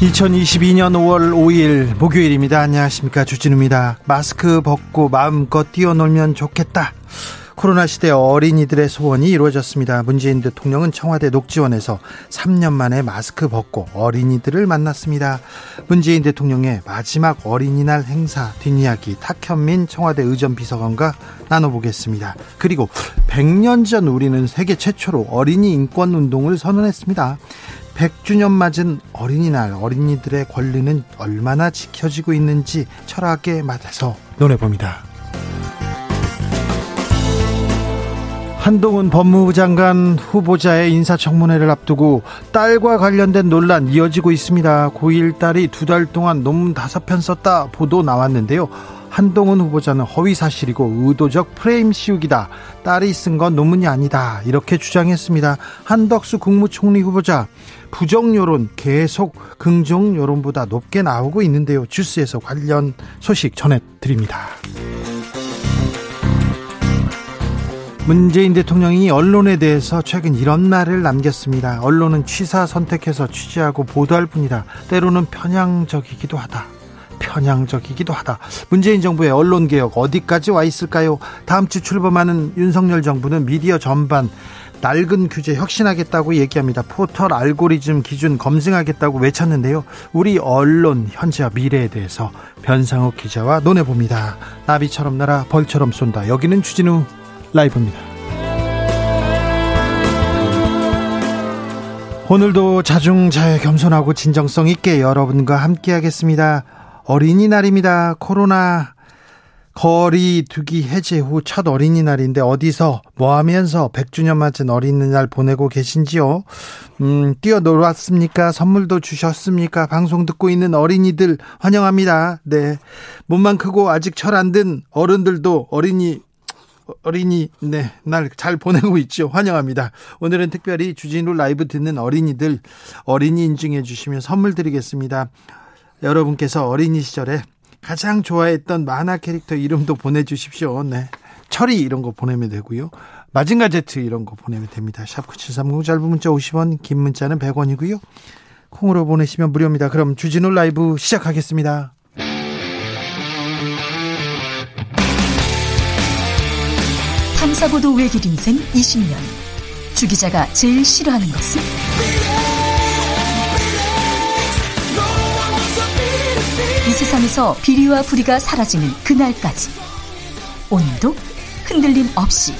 2022년 5월 5일 목요일입니다. 안녕하십니까. 주진우입니다. 마스크 벗고 마음껏 뛰어놀면 좋겠다. 코로나 시대 어린이들의 소원이 이루어졌습니다. 문재인 대통령은 청와대 녹지원에서 3년 만에 마스크 벗고 어린이들을 만났습니다. 문재인 대통령의 마지막 어린이날 행사 뒷이야기 탁현민 청와대 의전 비서관과 나눠보겠습니다. 그리고 100년 전 우리는 세계 최초로 어린이 인권 운동을 선언했습니다. 100주년 맞은 어린이날 어린이들의 권리는 얼마나 지켜지고 있는지 철학에 맞아서 논해봅니다. 한동훈 법무부 장관 후보자의 인사청문회를 앞두고 딸과 관련된 논란 이어지고 있습니다. 고1 딸이 두 달 동안 논문 다섯 편 썼다 보도 나왔는데요. 한동훈 후보자는 허위 사실이고 의도적 프레임 씌우기다. 딸이 쓴 건 논문이 아니다. 이렇게 주장했습니다. 한덕수 국무총리 후보자 부정 여론 계속 긍정 여론보다 높게 나오고 있는데요. 주스에서 관련 소식 전해 드립니다. 문재인 대통령이 언론에 대해서 최근 이런 말을 남겼습니다. 언론은 취사 선택해서 취재하고 보도할 뿐이다. 때로는 편향적이기도 하다. 편향적이기도 하다. 문재인 정부의 언론 개혁 어디까지 와 있을까요? 다음 주 출범하는 윤석열 정부는 미디어 전반 낡은 규제 혁신하겠다고 얘기합니다. 포털 알고리즘 기준 검증하겠다고 외쳤는데요. 우리 언론 현재와 미래에 대해서 변상욱 기자와 논해봅니다. 나비처럼 날아 벌처럼 쏜다. 여기는 주진우 라이브입니다. 오늘도 자중자애 겸손하고 진정성 있게 여러분과 함께 하겠습니다. 어린이날입니다. 코로나 거리 두기 해제 후 첫 어린이날인데 어디서 뭐 하면서 100주년 맞은 어린이날 보내고 계신지요? 음, 뛰어놀았습니까? 선물도 주셨습니까? 방송 듣고 있는 어린이들 환영합니다. 네. 몸만 크고 아직 철 안 든 어른들도 어린이 어린이 네, 날 잘 보내고 있죠. 환영합니다. 오늘은 특별히 주진우 라이브 듣는 어린이들 어린이 인증해 주시면 선물 드리겠습니다. 여러분께서 어린이 시절에 가장 좋아했던 만화 캐릭터 이름도 보내주십시오. 네. 철이 이런 거 보내면 되고요. 마징가 제트 이런 거 보내면 됩니다. 샵9730 짧은 문자 50원, 긴 문자는 100원이고요. 콩으로 보내시면 무료입니다. 그럼 주진우 라이브 시작하겠습니다. 탐사보도 외길 인생 20년. 주 기자가 제일 싫어하는 것은? 세상에서 비리와 부리가 사라지는 그날까지. 오늘도 흔들림 없이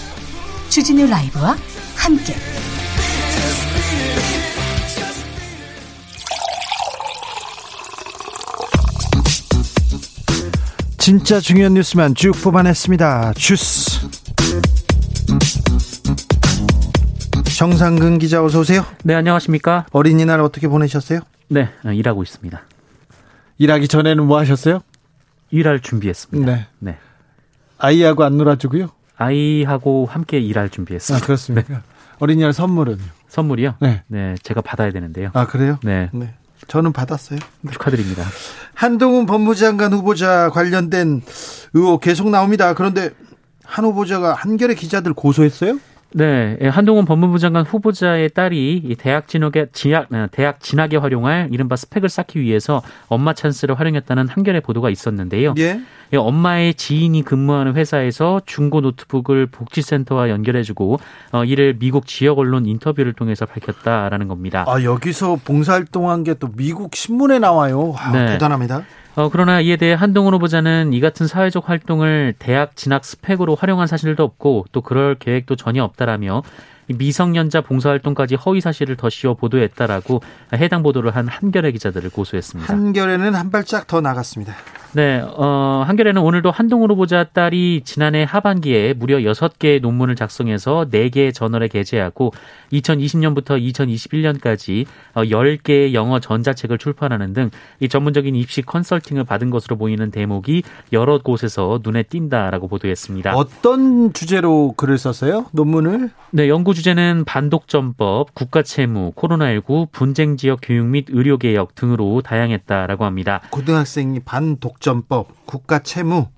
주진우 라이브와 함께. 진짜 중요한 뉴스만 쭉 뽑아냈습니다. 주스. 정상근 기자 어서 오세요. 네, 안녕하십니까? 어린이날 어떻게 보내셨어요? 네, 일하고 있습니다. 일하기 전에는 뭐 하셨어요? 일할 준비했습니다. 네. 네. 아이하고 안 놀아주고요? 아이하고 함께 일할 준비했습니다. 아, 그렇습니까? 네. 어린이날 선물은? 선물이요? 네. 네, 제가 받아야 되는데요. 아, 그래요? 네. 네. 저는 받았어요. 축하드립니다. 한동훈 법무장관 후보자 관련된 의혹 계속 나옵니다. 그런데 한 후보자가 한겨레 기자들 고소했어요? 네, 예, 한동훈 법무부 장관 후보자의 딸이 대학 진학에 진학, 아, 대학 진학에 활용할 이른바 스펙을 쌓기 위해서 엄마 찬스를 활용했다는 한겨레 보도가 있었는데요. 예. 예, 엄마의 지인이 근무하는 회사에서 중고 노트북을 복지센터와 연결해주고 어, 이를 미국 지역 언론 인터뷰를 통해서 밝혔다라는 겁니다. 아 여기서 봉사활동한 게 또 미국 신문에 나와요. 와, 네. 대단합니다. 어, 그러나 이에 대해 한동훈 후보자는 이 같은 사회적 활동을 대학 진학 스펙으로 활용한 사실도 없고 또 그럴 계획도 전혀 없다라며 미성년자 봉사활동까지 허위 사실을 덧씌워 보도했다라고 해당 보도를 한 한겨레 기자들을 고소했습니다. 한겨레는 한 발짝 더 나갔습니다. 네, 어, 한겨레는 오늘도 한동훈 후보자 딸이 지난해 하반기에 무려 6개의 논문을 작성해서 4개의 저널에 게재하고 2020년부터 2021년까지 10개의 영어 전자책을 출판하는 등 이 전문적인 입시 컨설팅을 받은 것으로 보이는 대목이 여러 곳에서 눈에 띈다라고 보도했습니다. 어떤 주제로 글을 썼어요? 논문을? 네, 연구 주제는 반독점법, 국가채무, 코로나19, 분쟁 지역 교육 및 의료개혁 등으로 다양했다라고 합니다. 고등학생이 반독점법, 국가채무,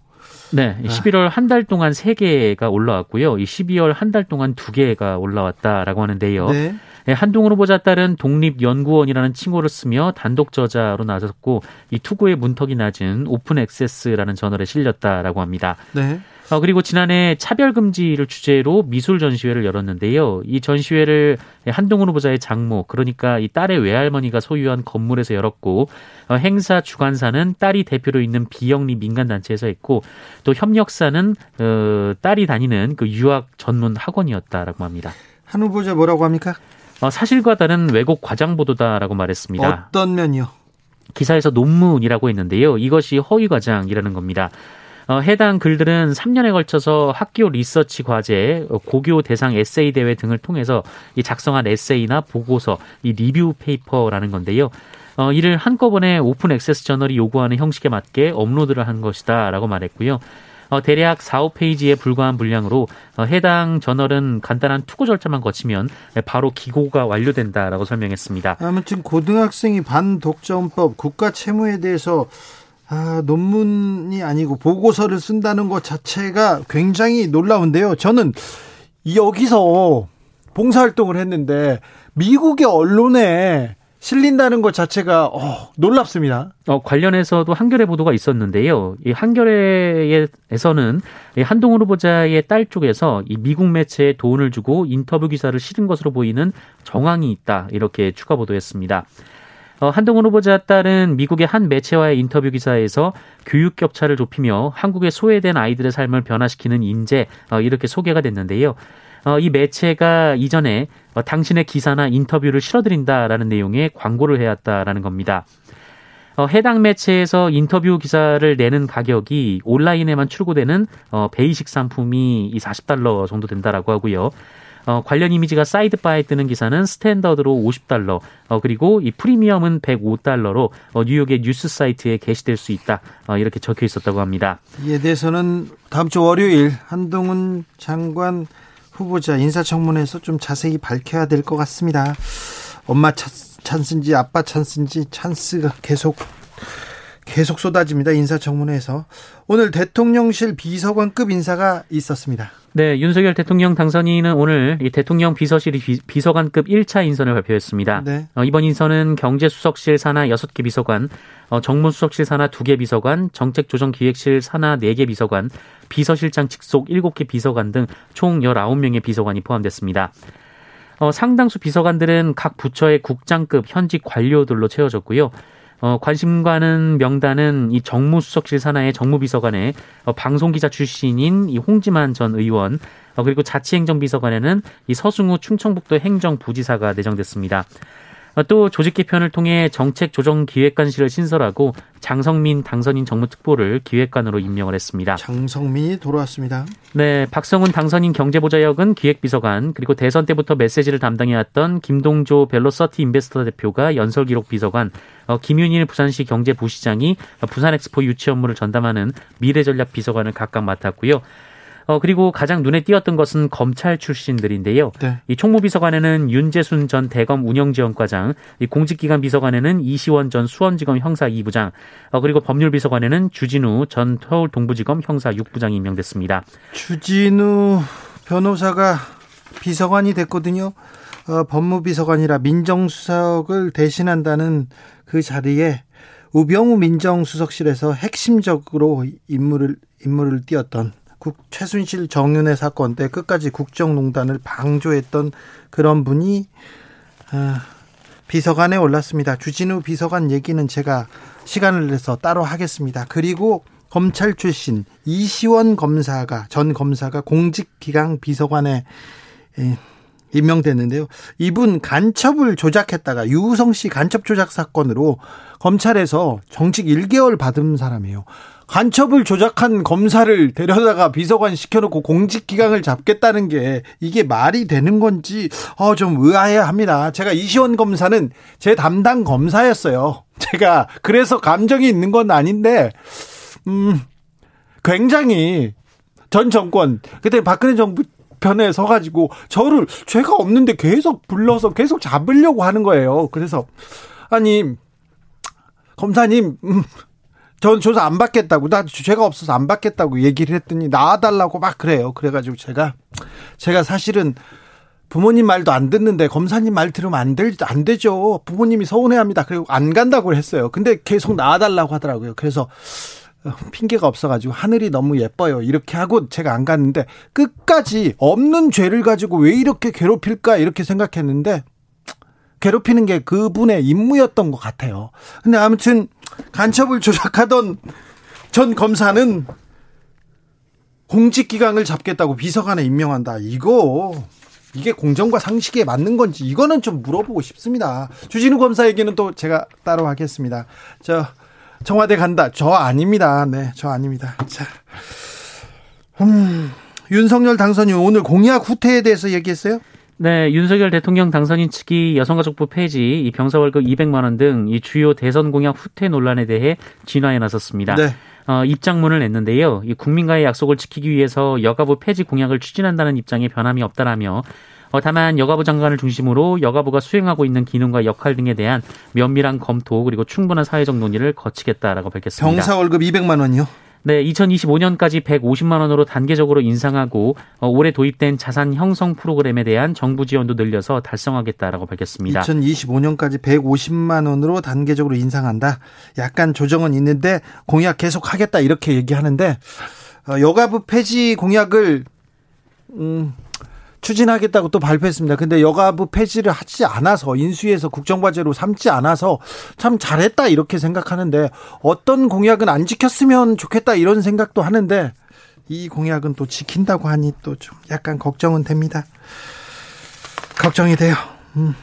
네, 11월 한 달 동안 3개가 올라왔고요. 이 12월 한 달 동안 2개가 올라왔다라고 하는데요. 네. 네, 한동훈 후보자 딸은 독립연구원이라는 칭호를 쓰며 단독 저자로 나섰고 이 투구의 문턱이 낮은 오픈 액세스라는 저널에 실렸다라고 합니다. 네. 어, 그리고 지난해 차별 금지를 주제로 미술 전시회를 열었는데요. 이 전시회를 한동훈 후보자의 장모, 그러니까 이 딸의 외할머니가 소유한 건물에서 열었고, 어, 행사 주관사는 딸이 대표로 있는 비영리 민간 단체에서 했고, 또 협력사는 어, 딸이 다니는 그 유학 전문 학원이었다라고 합니다. 한 후보자 뭐라고 합니까? 어, 사실과 다른 왜곡 과장 보도다라고 말했습니다. 어떤 면이요? 기사에서 논문이라고 했는데요. 이것이 허위 과장이라는 겁니다. 어, 해당 글들은 3년에 걸쳐서 학교 리서치 과제, 어, 고교 대상 에세이 대회 등을 통해서 이 작성한 에세이나 보고서, 이 review paper라는 건데요. 어, 이를 한꺼번에 오픈 액세스 저널이 요구하는 형식에 맞게 업로드를 한 것이다라고 말했고요. 어, 대략 4, 5페이지에 불과한 분량으로 어, 해당 저널은 간단한 투고 절차만 거치면 바로 기고가 완료된다라고 설명했습니다. 아무튼 고등학생이 반독점법 국가 채무에 대해서 아, 논문이 아니고 보고서를 쓴다는 것 자체가 굉장히 놀라운데요. 저는 여기서 봉사활동을 했는데 미국의 언론에 실린다는 것 자체가 어, 놀랍습니다. 어, 관련해서도 한겨레 보도가 있었는데요. 이 한겨레에서는 이 한동훈 후보자의 딸 쪽에서 이 미국 매체에 돈을 주고 인터뷰 기사를 실은 것으로 보이는 정황이 있다 이렇게 추가 보도했습니다. 어, 한동훈 후보자 딸은 미국의 한 매체와의 인터뷰 기사에서 교육 격차를 좁히며 한국의 소외된 아이들의 삶을 변화시키는 인재 어, 이렇게 소개가 됐는데요. 어, 이 매체가 이전에 어, 당신의 기사나 인터뷰를 실어드린다라는 내용의 광고를 해왔다라는 겁니다. 어, 해당 매체에서 인터뷰 기사를 내는 가격이 온라인에만 출고되는 어, basic 상품이 이 40달러 정도 된다라고 하고요. 어, 관련 이미지가 sidebar에 뜨는 기사는 standard로 50달러, 어, 그리고 이 프리미엄은 105달러로 어, 뉴욕의 뉴스 사이트에 게시될 수 있다. 어, 이렇게 적혀 있었다고 합니다. 이에 대해서는 다음 주 월요일 한동훈 장관 후보자 인사청문회에서 좀 자세히 밝혀야 될 것 같습니다. 엄마 찬스인지 아빠 찬스인지 찬스가 계속 계속 쏟아집니다. 인사청문회에서 오늘 대통령실 비서관급 인사가 있었습니다. 네, 윤석열 대통령 당선인은 오늘 이 대통령 비서실 비, 서관급 1차 인선을 발표했습니다. 네. 어, 이번 인선은 경제수석실 산하 6개 비서관, 어, 정무수석실 산하 2개 비서관, 정책조정기획실 산하 4개 비서관, 비서실장 직속 7개 비서관 등 총 19명의 비서관이 포함됐습니다. 어, 상당수 비서관들은 각 부처의 국장급 현직 관료들로 채워졌고요. 어, 관심 가는 명단은 이 정무수석실 산하의 정무비서관에 어, 방송기자 출신인 이 홍지만 전 의원 어, 그리고 자치행정비서관에는 이 서승우 충청북도 행정부지사가 내정됐습니다. 어, 또 조직 개편을 통해 정책 조정 기획관실을 신설하고 장성민 당선인 정무특보를 기획관으로 임명을 했습니다. 장성민이 돌아왔습니다. 네, 박성훈 당선인 경제보좌역은 기획비서관 그리고 대선 때부터 메시지를 담당해왔던 김동조 벨로서티 인베스터 대표가 연설기록 비서관, 어, 김윤일 부산시 경제부시장이 부산엑스포 유치 업무를 전담하는 미래전략 비서관을 각각 맡았고요. 어, 그리고 가장 눈에 띄었던 것은 검찰 출신들인데요. 네. 이 총무비서관에는 윤재순 전 대검 운영지원과장, 이 공직기관 비서관에는 이시원 전 수원지검 형사 2부장, 어, 그리고 법률비서관에는 주진우 전 서울 동부지검 형사 6부장이 임명됐습니다. 주진우 변호사가 비서관이 됐거든요. 어, 법무비서관이라 민정수석을 대신한다는 그 자리에 우병우 민정수석실에서 핵심적으로 임무를 임무를 띄었던 국, 최순실 정윤회 사건 때 끝까지 국정농단을 방조했던 그런 분이 아, 비서관에 올랐습니다. 주진우 비서관 얘기는 제가 시간을 내서 따로 하겠습니다. 그리고 검찰 출신 이시원 검사가 전 검사가 공직기강 비서관에 에, 임명됐는데요. 이분 간첩을 조작했다가 유우성 씨 간첩 조작 사건으로 검찰에서 정직 1개월 받은 사람이에요. 간첩을 조작한 검사를 데려다가 비서관 시켜놓고 공직 기강을 잡겠다는 게 이게 말이 되는 건지 어, 좀 의아해합니다. 제가 이시원 검사는 제 담당 검사였어요. 제가 그래서 감정이 있는 건 아닌데 음 굉장히 전 정권 그때 박근혜 정부 편에 서가지고 저를 죄가 없는데 계속 불러서 계속 잡으려고 하는 거예요. 그래서 아니 검사님 음, 전 조사 안 받겠다고 나 죄가 없어서 안 받겠다고 얘기를 했더니 나와달라고 막 그래요. 그래가지고 제가 제가 사실은 부모님 말도 안 듣는데 검사님 말 들으면 안, 될, 안 되죠. 부모님이 서운해합니다. 그리고 안 간다고 했어요. 근데 계속 나와달라고 하더라고요. 그래서 어, 핑계가 없어가지고 하늘이 너무 예뻐요. 이렇게 하고 제가 안 갔는데 끝까지 없는 죄를 가지고 왜 이렇게 괴롭힐까 이렇게 생각했는데 괴롭히는 게 그분의 임무였던 것 같아요. 근데 아무튼 간첩을 조작하던 전 검사는 공직 기강을 잡겠다고 비서관에 임명한다. 이거 이게 공정과 상식에 맞는 건지 이거는 좀 물어보고 싶습니다. 주진우 검사 얘기는 또 제가 따로 하겠습니다. 저 청와대 간다. 저 아닙니다. 네, 저 아닙니다. 자, 음, 윤석열 당선인 오늘 공약 후퇴에 대해서 얘기했어요? 네, 윤석열 대통령 당선인 측이 여성가족부 폐지, 이 병사 월급 200만 원 등 이 주요 대선 공약 후퇴 논란에 대해 진화에 나섰습니다. 네. 어, 입장문을 냈는데요. 이 국민과의 약속을 지키기 위해서 여가부 폐지 공약을 추진한다는 입장에 변함이 없다라며 어, 다만 여가부 장관을 중심으로 여가부가 수행하고 있는 기능과 역할 등에 대한 면밀한 검토 그리고 충분한 사회적 논의를 거치겠다라고 밝혔습니다. 병사 월급 200만 원이요? 네, 2025년까지 150만 원으로 단계적으로 인상하고 어, 올해 도입된 자산 형성 프로그램에 대한 정부 지원도 늘려서 달성하겠다라고 밝혔습니다. 2025년까지 150만 원으로 단계적으로 인상한다. 약간 조정은 있는데 공약 계속 하겠다 이렇게 얘기하는데 어, 여가부 폐지 공약을 음 추진하겠다고 또 발표했습니다. 근데 여가부 폐지를 하지 않아서 인수위에서 국정과제로 삼지 않아서 참 잘했다 이렇게 생각하는데 어떤 공약은 안 지켰으면 좋겠다 이런 생각도 하는데 이 공약은 또 지킨다고 하니 또 좀 약간 걱정은 됩니다. 걱정이 돼요. 음.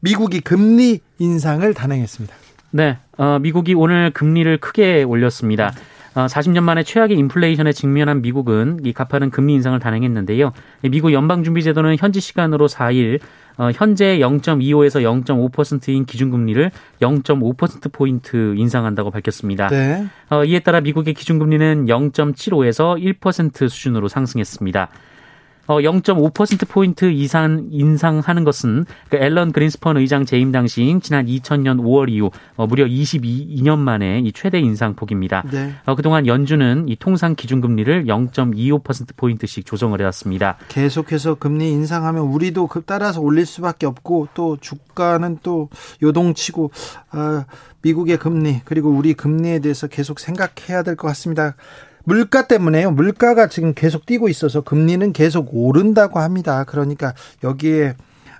미국이 금리 인상을 단행했습니다. 네, 어, 미국이 오늘 금리를 크게 올렸습니다. 40년 어, 만에 최악의 인플레이션에 직면한 미국은 이 가파른 금리 인상을 단행했는데요. 미국 연방준비제도는 현지 시간으로 4일 어, 현재 0.25에서 0.5%인 기준금리를 0.5%포인트 인상한다고 밝혔습니다. 네. 어, 이에 따라 미국의 기준금리는 0.75에서 1% 수준으로 상승했습니다. 어, 0.5%포인트 이상 인상하는 것은 그 앨런 그린스펀 의장 재임 당시인 지난 2000년 5월 이후 어, 무려 22년 만에 이 최대 인상폭입니다. 네. 어, 그동안 연준은 이 통상 기준금리를 0.25%포인트씩 조정을 해왔습니다. 계속해서 금리 인상하면 우리도 그 따라서 올릴 수밖에 없고 또 주가는 또 요동치고 아, 미국의 금리 그리고 우리 금리에 대해서 계속 생각해야 될 것 같습니다. 물가 때문에요. 물가가 지금 계속 뛰고 있어서 금리는 계속 오른다고 합니다. 그러니까 여기에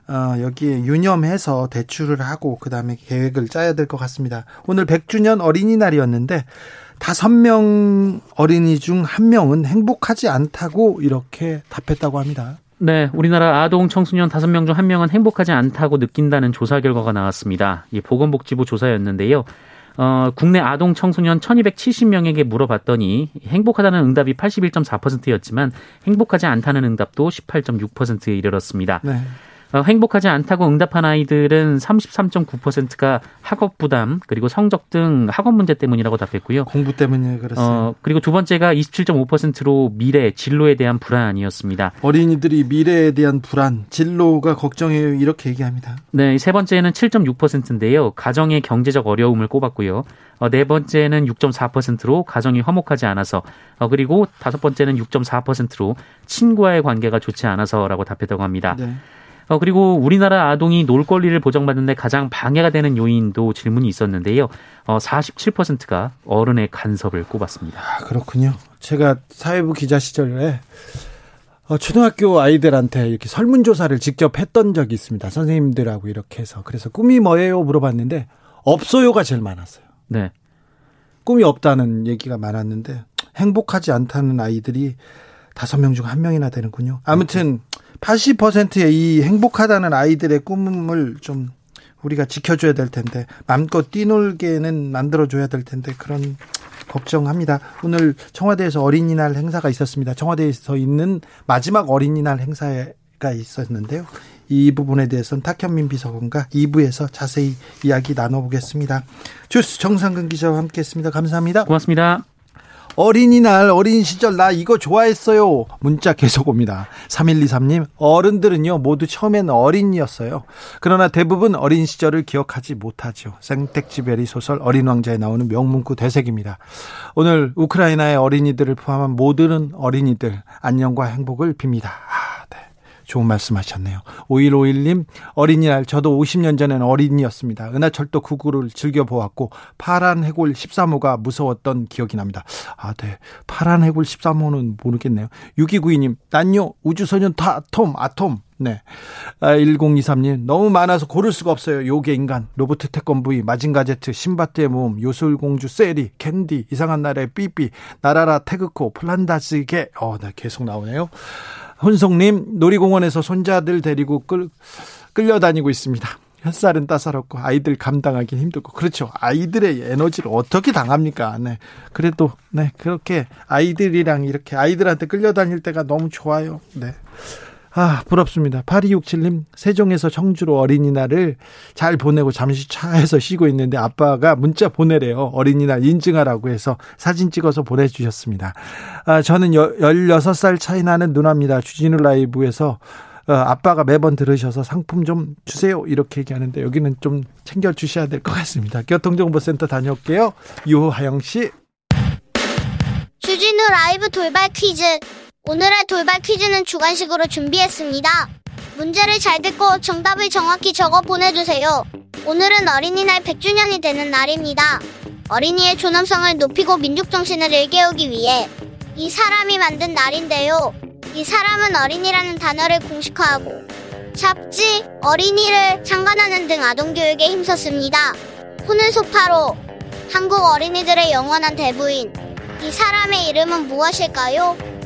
어, 여기에 유념해서 대출을 하고 그다음에 계획을 짜야 될 것 같습니다. 오늘 100주년 어린이날이었는데 다섯 명 어린이 중 한 명은 행복하지 않다고 이렇게 답했다고 합니다. 네, 우리나라 아동 청소년 다섯 명 중 한 명은 행복하지 않다고 느낀다는 조사 결과가 나왔습니다. 이 보건복지부 조사였는데요. 어, 국내 아동 청소년 1270명에게 물어봤더니 행복하다는 응답이 81.4%였지만 행복하지 않다는 응답도 18.6%에 이르렀습니다. 네. 어, 행복하지 않다고 응답한 아이들은 33.9%가 학업 부담 그리고 성적 등 학업 문제 때문이라고 답했고요. 공부 때문에 그렇습니다. 어, 그리고 두 번째가 27.5%로 미래 진로에 대한 불안이었습니다. 어린이들이 미래에 대한 불안, 진로가 걱정해요 이렇게 얘기합니다. 네, 세 번째는 7.6%인데요. 가정의 경제적 어려움을 꼽았고요. 어, 네 번째는 6.4%로 가정이 화목하지 않아서 어, 그리고 다섯 번째는 6.4%로 친구와의 관계가 좋지 않아서라고 답했다고 합니다. 네. 어, 그리고 우리나라 아동이 놀 권리를 보장받는데 가장 방해가 되는 요인도 질문이 있었는데요. 어, 47%가 어른의 간섭을 꼽았습니다. 아, 그렇군요. 제가 사회부 기자 시절에 어, 초등학교 아이들한테 이렇게 설문조사를 직접 했던 적이 있습니다. 선생님들하고 이렇게 해서. 그래서 꿈이 뭐예요? 물어봤는데 없어요가 제일 많았어요. 네. 꿈이 없다는 얘기가 많았는데 행복하지 않다는 아이들이 다섯 명 중 한 명이나 되는군요. 아무튼 80%의 이 행복하다는 아이들의 꿈을 좀 우리가 지켜줘야 될 텐데 마음껏 뛰놀게는 만들어줘야 될 텐데 그런 걱정합니다. 오늘 청와대에서 어린이날 행사가 있었습니다. 청와대에서 있는 마지막 어린이날 행사가 있었는데요. 이 부분에 대해서는 탁현민 비서관과 2부에서 자세히 이야기 나눠보겠습니다. 주스 정상근 기자와 함께했습니다. 감사합니다. 고맙습니다. 어린이날 어린 시절 나 이거 좋아했어요. 문자 계속 옵니다. 3123님 어른들은요 모두 처음엔 어린이였어요. 그러나 대부분 어린 시절을 기억하지 못하죠. 생텍쥐베리 소설 어린 왕자에 나오는 명문구 대색입니다. 오늘 우크라이나의 어린이들을 포함한 모든 어린이들 안녕과 행복을 빕니다. 좋은 말씀 하셨네요. 5151님, 어린이날, 저도 50년 전엔 어린이였습니다. 은하철도 99를 즐겨보았고, 파란 해골 13호가 무서웠던 기억이 납니다. 아, 네. 파란 해골 13호는 모르겠네요. 6292님, 난요, 우주소년 다, 톰, 아톰. 네. 아, 1023님, 너무 많아서 고를 수가 없어요. 요괴 인간, 로봇 태권브이, 마징가제트, 신밧드의 모험, 요술공주 세리, 캔디, 이상한 나라의 삐삐, 나라라 태그코, 플란다스게, 어, 네, 계속 나오네요. 혼성님 놀이공원에서 손자들 데리고 끌, 끌려다니고 있습니다. 햇살은 따사롭고 아이들 감당하기 힘들고 그렇죠. 아이들의 에너지를 어떻게 당합니까? 네. 그래도 네 그렇게 아이들이랑 이렇게 아이들한테 끌려다닐 때가 너무 좋아요. 네. 아, 부럽습니다. 8267님, 세종에서 청주로 어린이날을 잘 보내고 잠시 차에서 쉬고 있는데 아빠가 문자 보내래요. 어린이날 인증하라고 해서 사진 찍어서 보내주셨습니다. 아, 저는 여, 16살 차이 나는 누나입니다. 주진우 라이브에서 어, 아빠가 매번 들으셔서 상품 좀 주세요. 이렇게 얘기하는데 여기는 좀 챙겨주셔야 될 것 같습니다. 교통정보센터 다녀올게요. 유하영 씨. 주진우 라이브 돌발 퀴즈. 오늘의 돌발 퀴즈는 주관식으로 준비했습니다. 문제를 잘 듣고 정답을 정확히 적어 보내주세요. 오늘은 어린이날 100주년이 되는 날입니다. 어린이의 존엄성을 높이고 민족정신을 일깨우기 위해 이 사람이 만든 날인데요. 이 사람은 어린이라는 단어를 공식화하고 잡지, 어린이를 창간하는 등 아동교육에 힘썼습니다. 혼을 소파로 한국 어린이들의 영원한 대부인 이 사람의 이름은 무엇일까요?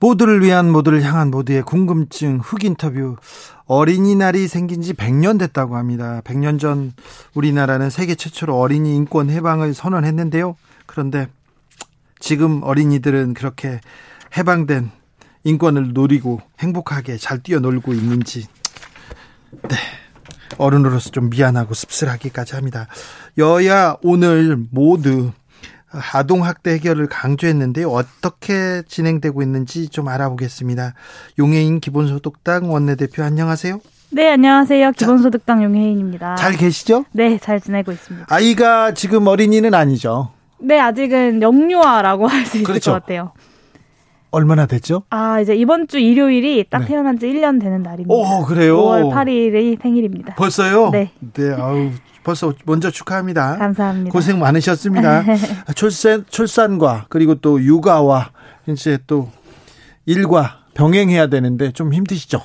모두를 위한 모두를 향한 모두의 궁금증 흑 인터뷰 어린이날이 생긴 지 100년 됐다고 합니다. 100년 전 우리나라는 세계 최초로 어린이 인권 해방을 선언했는데요. 그런데 지금 어린이들은 그렇게 해방된 인권을 누리고 행복하게 잘 뛰어놀고 있는지 네. 어른으로서 좀 미안하고 씁쓸하기까지 합니다. 여야 오늘 모두 아동학대 해결을 강조했는데요. 어떻게 진행되고 있는지 좀 알아보겠습니다. 용해인 기본소득당 원내대표 안녕하세요. 네, 안녕하세요. 기본소득당 용해인입니다. 잘 계시죠? 네, 잘 지내고 있습니다. 아이가 지금 어린이는 아니죠? 네, 아직은 영유아라고 할 수 있을 그렇죠. 것 같아요. 얼마나 됐죠? 아, 이제 이번 주 일요일이 딱 네. 태어난 지 1년 되는 날입니다. 오, 그래요? 5월 8일이 생일입니다. 벌써요? 네. 네, 아우, 벌써 먼저 축하합니다. 감사합니다. 고생 많으셨습니다. 출산, 출산과 그리고 또 육아와 이제 또 일과 병행해야 되는데 좀 힘드시죠?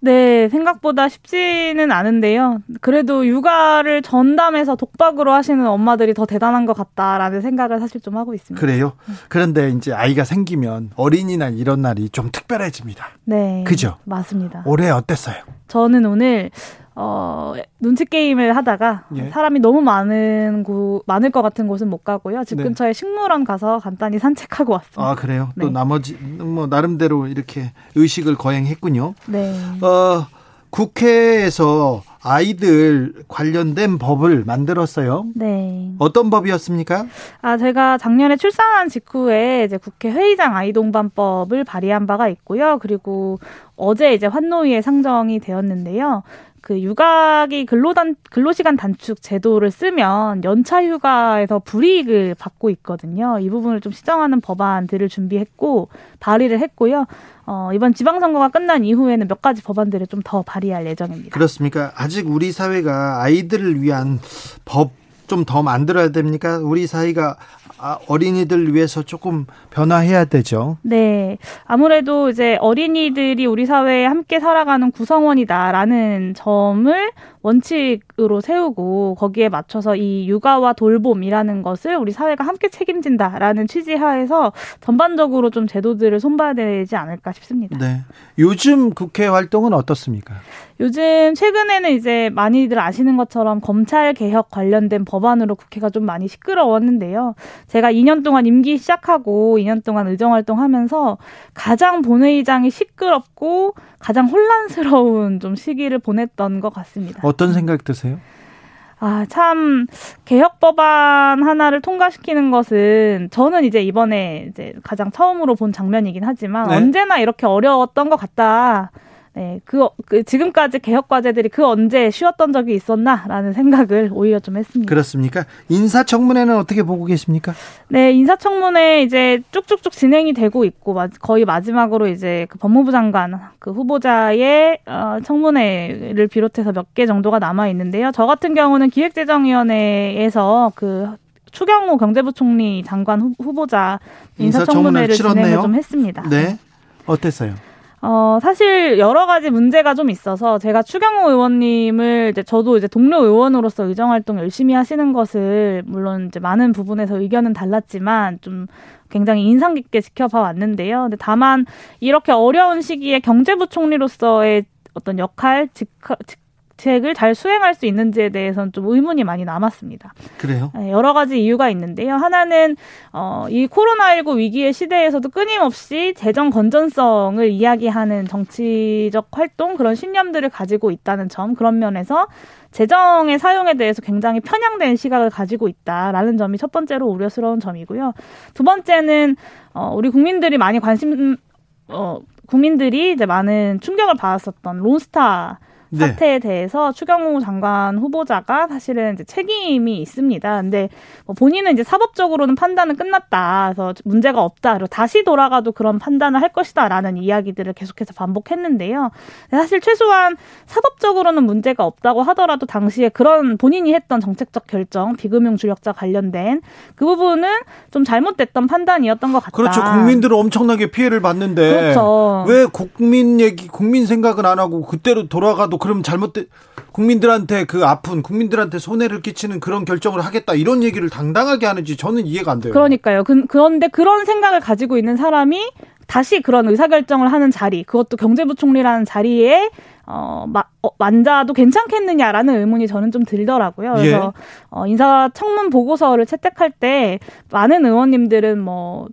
네, 생각보다 쉽지는 않은데요. 그래도 육아를 전담해서 독박으로 하시는 엄마들이 더 대단한 것 같다라는 생각을 사실 좀 하고 있습니다. 그래요? 그런데 이제 아이가 생기면 어린이날 이런 날이 좀 특별해집니다. 네. 그죠? 맞습니다. 올해 어땠어요? 저는 오늘 어, 눈치 게임을 하다가 예. 사람이 너무 많은 곳, 많을 것 같은 곳은 못 가고요. 집 네. 근처에 식물원 가서 간단히 산책하고 왔습니다. 아, 그래요? 네. 또 나머지, 뭐, 나름대로 이렇게 의식을 거행했군요. 네. 어, 국회에서 아이들 관련된 법을 만들었어요. 네. 어떤 법이었습니까? 아, 제가 작년에 출산한 직후에 이제 국회 회의장 아이동반법을 발의한 바가 있고요. 그리고 어제 이제 환노위에 상정이 되었는데요. 그 육아기 근로단 근로시간 단축 제도를 쓰면 연차 휴가에서 불이익을 받고 있거든요. 이 부분을 좀 시정하는 법안들을 준비했고 발의를 했고요. 어, 이번 지방선거가 끝난 이후에는 몇 가지 법안들을 좀 더 발의할 예정입니다. 그렇습니까? 아직 우리 사회가 아이들을 위한 법 좀 더 만들어야 됩니까? 우리 사회가 아, 어린이들 위해서 조금 변화해야 되죠. 네. 아무래도 이제 어린이들이 우리 사회에 함께 살아가는 구성원이다라는 점을 원칙으로 세우고 거기에 맞춰서 이 육아와 돌봄이라는 것을 우리 사회가 함께 책임진다라는 취지 하에서 전반적으로 좀 제도들을 손봐야 되지 않을까 싶습니다. 네. 요즘 국회 활동은 어떻습니까? 요즘 최근에는 이제 많이들 아시는 것처럼 검찰 개혁 관련된 법안으로 국회가 좀 많이 시끄러웠는데요. 제가 2년 동안 임기 시작하고 2년 동안 의정 활동하면서 가장 본회의장이 시끄럽고 가장 혼란스러운 좀 시기를 보냈던 것 같습니다. 어떤 생각 드세요? 아, 참, 개혁 법안 하나를 통과시키는 것은 저는 이제 이번에 이제 가장 처음으로 본 장면이긴 하지만 네. 언제나 이렇게 어려웠던 것 같다. 네, 그, 그 지금까지 개혁 과제들이 그 언제 쉬웠던 적이 있었나라는 생각을 오히려 좀 했습니다. 그렇습니까? 인사청문회는 어떻게 보고 계십니까? 네, 인사청문회 이제 쭉쭉쭉 진행이 되고 있고 거의 마지막으로 이제 그 법무부 장관 그 후보자의 어, 청문회를 비롯해서 몇 개 정도가 남아 있는데요. 저 같은 경우는 기획재정위원회에서 그 추경호 경제부총리 장관 후보자 인사청문회를 진행을 좀 했습니다. 네, 어땠어요? 어, 사실 여러 가지 문제가 좀 있어서 제가 추경호 의원님을 이제 저도 이제 동료 의원으로서 의정 활동 열심히 하시는 것을 물론 이제 많은 부분에서 의견은 달랐지만 좀 굉장히 인상 깊게 지켜봐 왔는데요. 근데 다만 이렇게 어려운 시기에 경제부총리로서의 어떤 역할, 직, 직 정책을 잘 수행할 수 있는지에 대해서는 좀 의문이 많이 남았습니다. 그래요? 네, 여러 가지 이유가 있는데요. 하나는 어, 이 코로나19 위기의 시대에서도 끊임없이 재정 건전성을 이야기하는 정치적 활동 그런 신념들을 가지고 있다는 점 그런 면에서 재정의 사용에 대해서 굉장히 편향된 시각을 가지고 있다라는 점이 첫 번째로 우려스러운 점이고요. 두 번째는 어, 우리 국민들이 많이 관심 어, 국민들이 이제 많은 충격을 받았었던 론스타 네. 사태에 대해서 추경호 장관 후보자가 사실은 이제 책임이 있습니다. 근데 뭐 본인은 이제 사법적으로는 판단은 끝났다. 그래서 문제가 없다. 그리고 다시 돌아가도 그런 판단을 할 것이다라는 이야기들을 계속해서 반복했는데요. 사실 최소한 사법적으로는 문제가 없다고 하더라도 당시에 그런 본인이 했던 정책적 결정, 비금융 주력자 관련된 그 부분은 좀 잘못됐던 판단이었던 것 같다. 그렇죠. 국민들은 엄청나게 피해를 받는데 그렇죠. 왜 국민 얘기, 국민 생각은 안 하고 그때로 돌아가도 그럼 잘못된 국민들한테 그 아픈 국민들한테 손해를 끼치는 그런 결정을 하겠다 이런 얘기를 당당하게 하는지 저는 이해가 안 돼요. 그러니까요. 그, 그런데 그런 생각을 가지고 있는 사람이 다시 그런 의사결정을 하는 자리, 그것도 경제부총리라는 자리에 어, 마, 어, 만자도 괜찮겠느냐라는 의문이 저는 좀 들더라고요. 그래서 예. 어, 인사 청문 보고서를 채택할 때 많은 의원님들은 뭐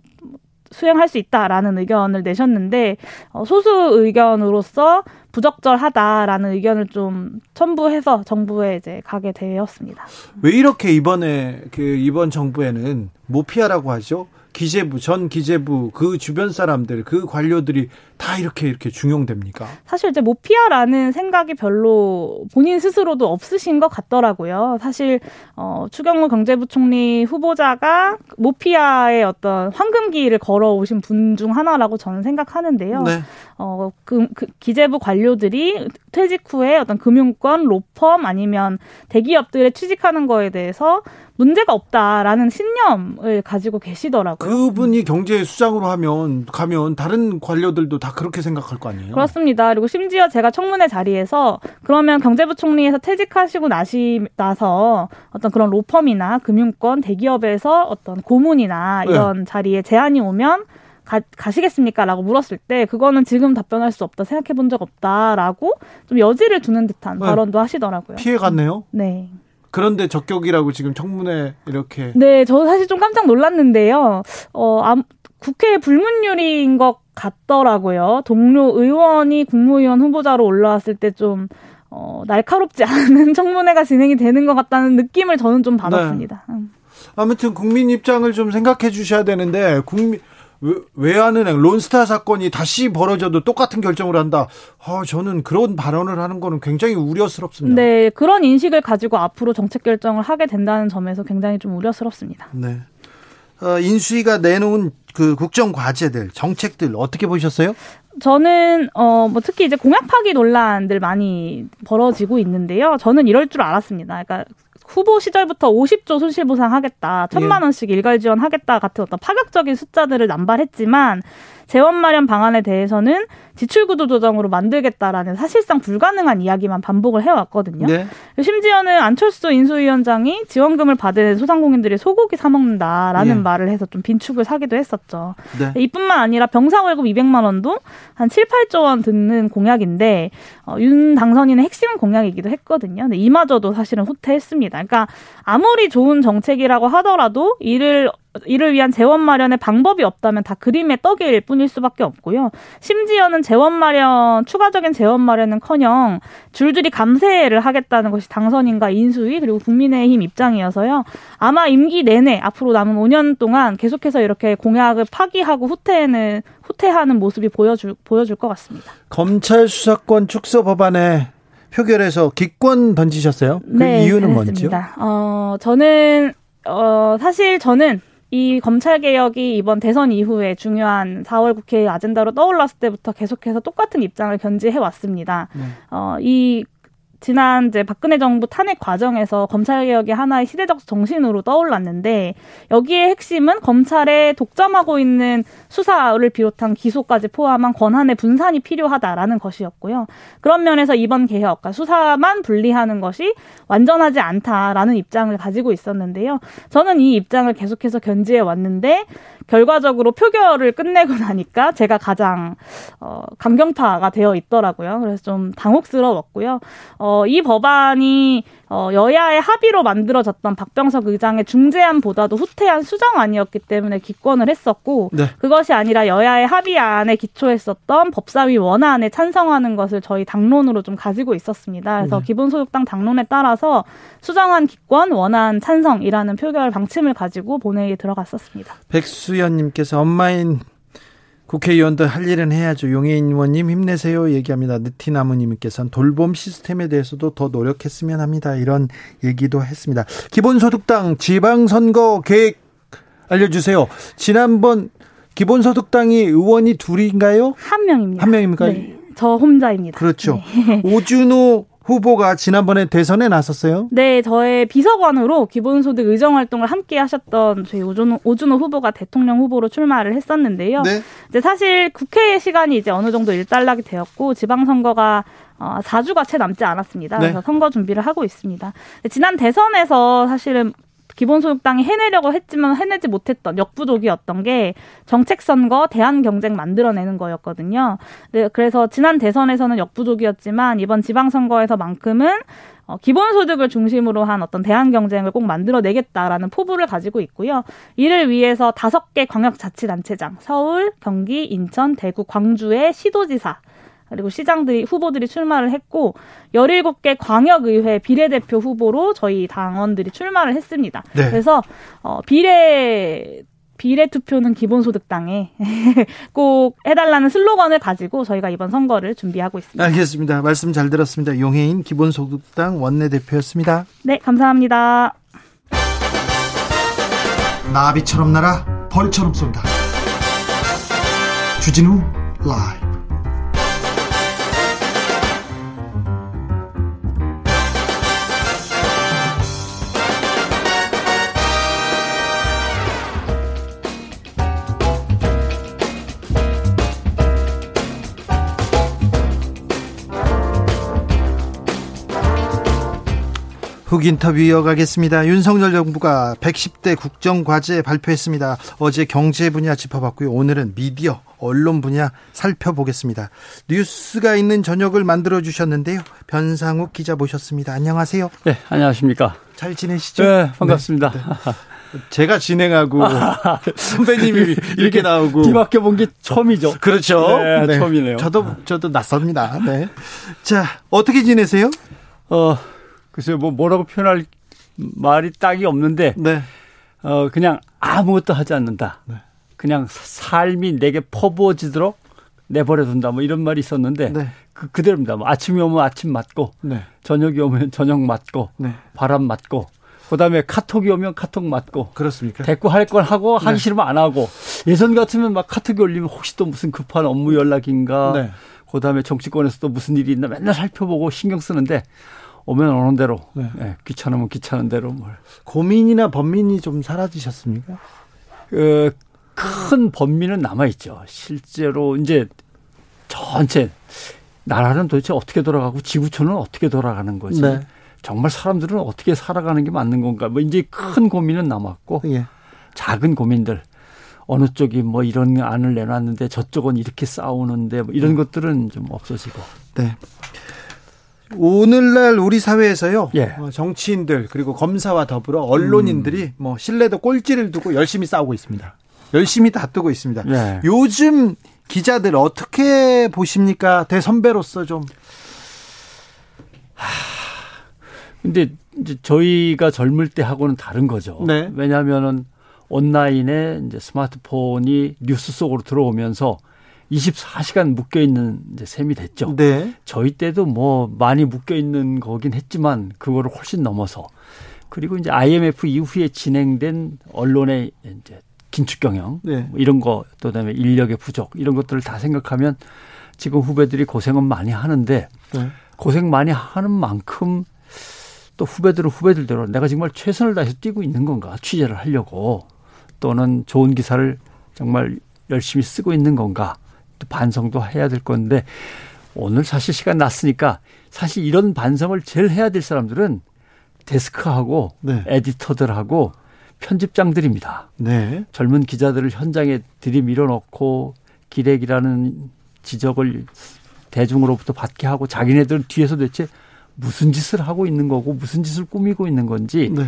수행할 수 있다라는 의견을 내셨는데 어, 소수 의견으로서 부적절하다라는 의견을 좀 첨부해서 정부에 이제 가게 되었습니다. 왜 이렇게 이번에 그 이번 정부에는 모피아라고 하죠? 기재부 전 기재부 그 주변 사람들 그 관료들이 다 이렇게 이렇게 중용됩니까? 사실 이제 모피아라는 생각이 별로 본인 스스로도 없으신 것 같더라고요. 사실 어, 추경호 경제부총리 후보자가 모피아의 어떤 황금기를 걸어오신 분 중 하나라고 저는 생각하는데요. 네. 어, 그, 그 기재부 관료들이 퇴직 후에 어떤 금융권, 로펌 아니면 대기업들에 취직하는 거에 대해서 문제가 없다라는 신념을 가지고 계시더라고요. 그분이 경제 수장으로 하면 가면 다른 관료들도 다 그렇게 생각할 거 아니에요? 그렇습니다. 그리고 심지어 제가 청문회 자리에서 그러면 경제부총리에서 퇴직하시고 나시 나서 어떤 그런 로펌이나 금융권 대기업에서 어떤 고문이나 이런 네. 자리에 제안이 오면 가, 가시겠습니까? 라고 물었을 때 그거는 지금 답변할 수 없다. 생각해 본 적 없다 라고 좀 여지를 두는 듯한 네. 발언도 하시더라고요. 피해 갔네요? 네. 그런데 적격이라고 지금 청문회 이렇게. 네, 저 사실 좀 깜짝 놀랐는데요. 어, 아, 국회 불문율인 것 같더라고요. 동료 의원이 국무위원 후보자로 올라왔을 때 좀, 어, 날카롭지 않은 청문회가 진행이 되는 것 같다는 느낌을 저는 좀 받았습니다. 네. 아무튼 국민 입장을 좀 생각해 주셔야 되는데, 국민, 외환은행 론스타 사건이 다시 벌어져도 똑같은 결정을 한다. 아, 저는 그런 발언을 하는 거는 굉장히 우려스럽습니다. 네, 그런 인식을 가지고 앞으로 정책 결정을 하게 된다는 점에서 굉장히 좀 우려스럽습니다. 네. 어, 인수위가 내놓은 그 국정 과제들, 정책들 어떻게 보셨어요? 저는 어 뭐 특히 이제 공약 파기 논란들 많이 벌어지고 있는데요. 저는 이럴 줄 알았습니다. 그러니까 후보 시절부터 50조 손실보상하겠다, 천만 예. 원씩 일괄 지원하겠다 같은 어떤 파격적인 숫자들을 남발했지만 재원 마련 방안에 대해서는 지출 구조 조정으로 만들겠다라는 사실상 불가능한 이야기만 반복을 해왔거든요. 네. 심지어는 안철수 인수위원장이 지원금을 받은 소상공인들이 소고기 사 먹는다라는 네. 말을 해서 좀 빈축을 사기도 했었죠. 네. 이뿐만 아니라 병사 월급 200만 원도 한 7, 8조 원 듣는 공약인데 어, 윤 당선인의 핵심 공약이기도 했거든요. 근데 이마저도 사실은 후퇴했습니다. 그러니까 아무리 좋은 정책이라고 하더라도 이를 이를 위한 재원 마련의 방법이 없다면 다 그림의 떡일 뿐일 수밖에 없고요. 심지어는 재원 마련 추가적인 재원 마련은커녕 줄줄이 감세를 하겠다는 것이 당선인과 인수위 그리고 국민의힘 입장이어서요. 아마 임기 내내 앞으로 남은 5년 동안 계속해서 이렇게 공약을 파기하고 후퇴는 후퇴하는 모습이 보여줄 보여줄 것 같습니다. 검찰 수사권 축소 법안에 표결에서 기권 던지셨어요? 그 네, 이유는 그렇습니다. 뭔지요? 어, 저는 어, 사실 저는 이 검찰 개혁이 이번 대선 이후에 중요한 4월 국회 아젠다로 떠올랐을 때부터 계속해서 똑같은 입장을 견지해 왔습니다. 네. 어, 이 지난 이제 박근혜 정부 탄핵 과정에서 검찰 개혁이 하나의 시대적 정신으로 떠올랐는데 여기에 핵심은 검찰에 독점하고 있는 수사를 비롯한 기소까지 포함한 권한의 분산이 필요하다라는 것이었고요. 그런 면에서 이번 개혁, 그러니까 수사만 분리하는 것이 완전하지 않다라는 입장을 가지고 있었는데요. 저는 이 입장을 계속해서 견지해 왔는데 결과적으로 표결을 끝내고 나니까 제가 가장 어, 강경파가 되어 있더라고요. 그래서 좀 당혹스러웠고요. 어, 이 법안이 어, 여야의 합의로 만들어졌던 박병석 의장의 중재안보다도 후퇴한 수정안이었기 때문에 기권을 했었고 네. 그것이 아니라 여야의 합의안에 기초했었던 법사위 원안에 찬성하는 것을 저희 당론으로 좀 가지고 있었습니다. 그래서 네. 기본소득당 당론에 따라서 수정안 기권 원안 찬성이라는 표결 방침을 가지고 본회의에 들어갔었습니다. 백수 연님께서 엄마인 국회의원들 할 일은 해야죠. 용해인 의원님 힘내세요. 얘기합니다. 느티나무님께서는 돌봄 시스템에 대해서도 더 노력했으면 합니다. 이런 얘기도 했습니다. 기본소득당 지방선거 계획 알려주세요. 지난번 기본소득당이 의원이 둘인가요? 한 명입니다. 한 명입니까? 네, 저 혼자입니다. 그렇죠. 네. 오준호 후보가 지난번에 대선에 나섰어요? 네, 저의 비서관으로 기본소득 의정 활동을 함께 하셨던 저희 오준호, 오준호 후보가 대통령 후보로 출마를 했었는데요. 네. 이제 사실 국회 시간이 이제 어느 정도 일단락이 되었고 지방선거가 어, 4주가 채 남지 않았습니다. 네. 그래서 선거 준비를 하고 있습니다. 지난 대선에서 사실은 기본소득당이 해내려고 했지만 해내지 못했던 역부족이었던 게 정책 선거 대안 경쟁 만들어내는 거였거든요. 네, 그래서 지난 대선에서는 역부족이었지만 이번 지방선거에서만큼은 어, 기본소득을 중심으로 한 어떤 대안 경쟁을 꼭 만들어내겠다라는 포부를 가지고 있고요. 이를 위해서 다섯 개 광역자치단체장, 서울, 경기, 인천, 대구, 광주의 시도지사 그리고 시장들이 후보들이 출마를 했고 17개 광역의회 비례대표 후보로 저희 당원들이 출마를 했습니다. 네. 그래서 어 비례 비례 투표는 기본소득당에 꼭 해달라는 슬로건을 가지고 저희가 이번 선거를 준비하고 있습니다. 알겠습니다. 말씀 잘 들었습니다. 용해인 기본소득당 원내대표였습니다. 네, 감사합니다. 나비처럼 날아 벌처럼 쏜다. 주진우 라이 훅 인터뷰 이어가겠습니다. 윤석열 정부가 110대 국정과제 발표했습니다. 어제 경제 분야 짚어봤고요. 오늘은 미디어, 언론 분야 살펴보겠습니다. 뉴스가 있는 저녁을 만들어 주셨는데요. 변상욱 기자 모셨습니다. 안녕하세요. 네, 안녕하십니까. 잘 지내시죠? 네, 반갑습니다. 네, 네. 제가 진행하고 선배님이 이렇게 나오고 뒤바뀌어 본 게 처음이죠. 그렇죠. 네, 네, 처음이네요. 저도 저도 낯섭니다. 네. 자, 어떻게 지내세요? 어, 글쎄요, 뭐 뭐라고 표현할 말이 딱이 없는데, 네. 어 그냥 아무것도 하지 않는다. 네. 그냥 삶이 내게 퍼부어지도록 내버려둔다 뭐 이런 말이 있었는데 네. 그 그대로입니다. 뭐 아침이 오면 아침 맞고 네. 저녁이 오면 저녁 맞고 네. 바람 맞고 그다음에 카톡이 오면 카톡 맞고 그렇습니까? 대꾸 할건 하고 하기 네. 싫으면 안 하고 예전 같으면 막 카톡이 올리면 혹시 또 무슨 급한 업무 연락인가 네. 그다음에 정치권에서 또 무슨 일이 있나 맨날 살펴보고 신경 쓰는데 오면 오는 대로 네. 예, 귀찮으면 귀찮은 대로 뭘 고민이나 번민이 좀 사라지셨습니까? 그, 큰 범위는 남아 있죠. 실제로 이제 전체 나라는 도대체 어떻게 돌아가고 지구촌은 어떻게 돌아가는 거지. 네. 정말 사람들은 어떻게 살아가는 게 맞는 건가. 뭐 이제 큰 고민은 남았고 예. 작은 고민들. 어느 쪽이 뭐 이런 안을 내놨는데 저쪽은 이렇게 싸우는데 뭐 이런 것들은 좀 없어지고. 네. 오늘날 우리 사회에서요. 예. 어, 정치인들 그리고 검사와 더불어 언론인들이 뭐 신뢰도 꼴찌를 두고 열심히 싸우고 있습니다. 열심히 다투고 있습니다. 예. 요즘 기자들 어떻게 보십니까? 대선배로서 좀. 근데 이제 저희가 젊을 때 하고는 다른 거죠. 네. 왜냐하면은 온라인에 이제 스마트폰이 뉴스 속으로 들어오면서 24시간 묶여 있는 이제 셈이 됐죠. 네. 저희 때도 뭐 많이 묶여 있는 거긴 했지만 그거를 훨씬 넘어서 그리고 이제 IMF 이후에 진행된 언론의 이제 긴축 경영 네. 뭐 이런 거또 그다음에 인력의 부족 이런 것들을 다 생각하면 지금 후배들이 고생은 많이 하는데 네. 고생 많이 하는 만큼 또 후배들은 후배들대로 내가 정말 최선을 다해서 뛰고 있는 건가 취재를 하려고 또는 좋은 기사를 정말 열심히 쓰고 있는 건가 또 반성도 해야 될 건데 오늘 사실 시간 났으니까 사실 이런 반성을 제일 해야 될 사람들은 데스크하고 네. 에디터들하고 편집장들입니다. 네. 젊은 기자들을 현장에 들이밀어 넣고 기레기라는 지적을 대중으로부터 받게 하고 자기네들 뒤에서 대체 무슨 짓을 하고 있는 거고 무슨 짓을 꾸미고 있는 건지 네.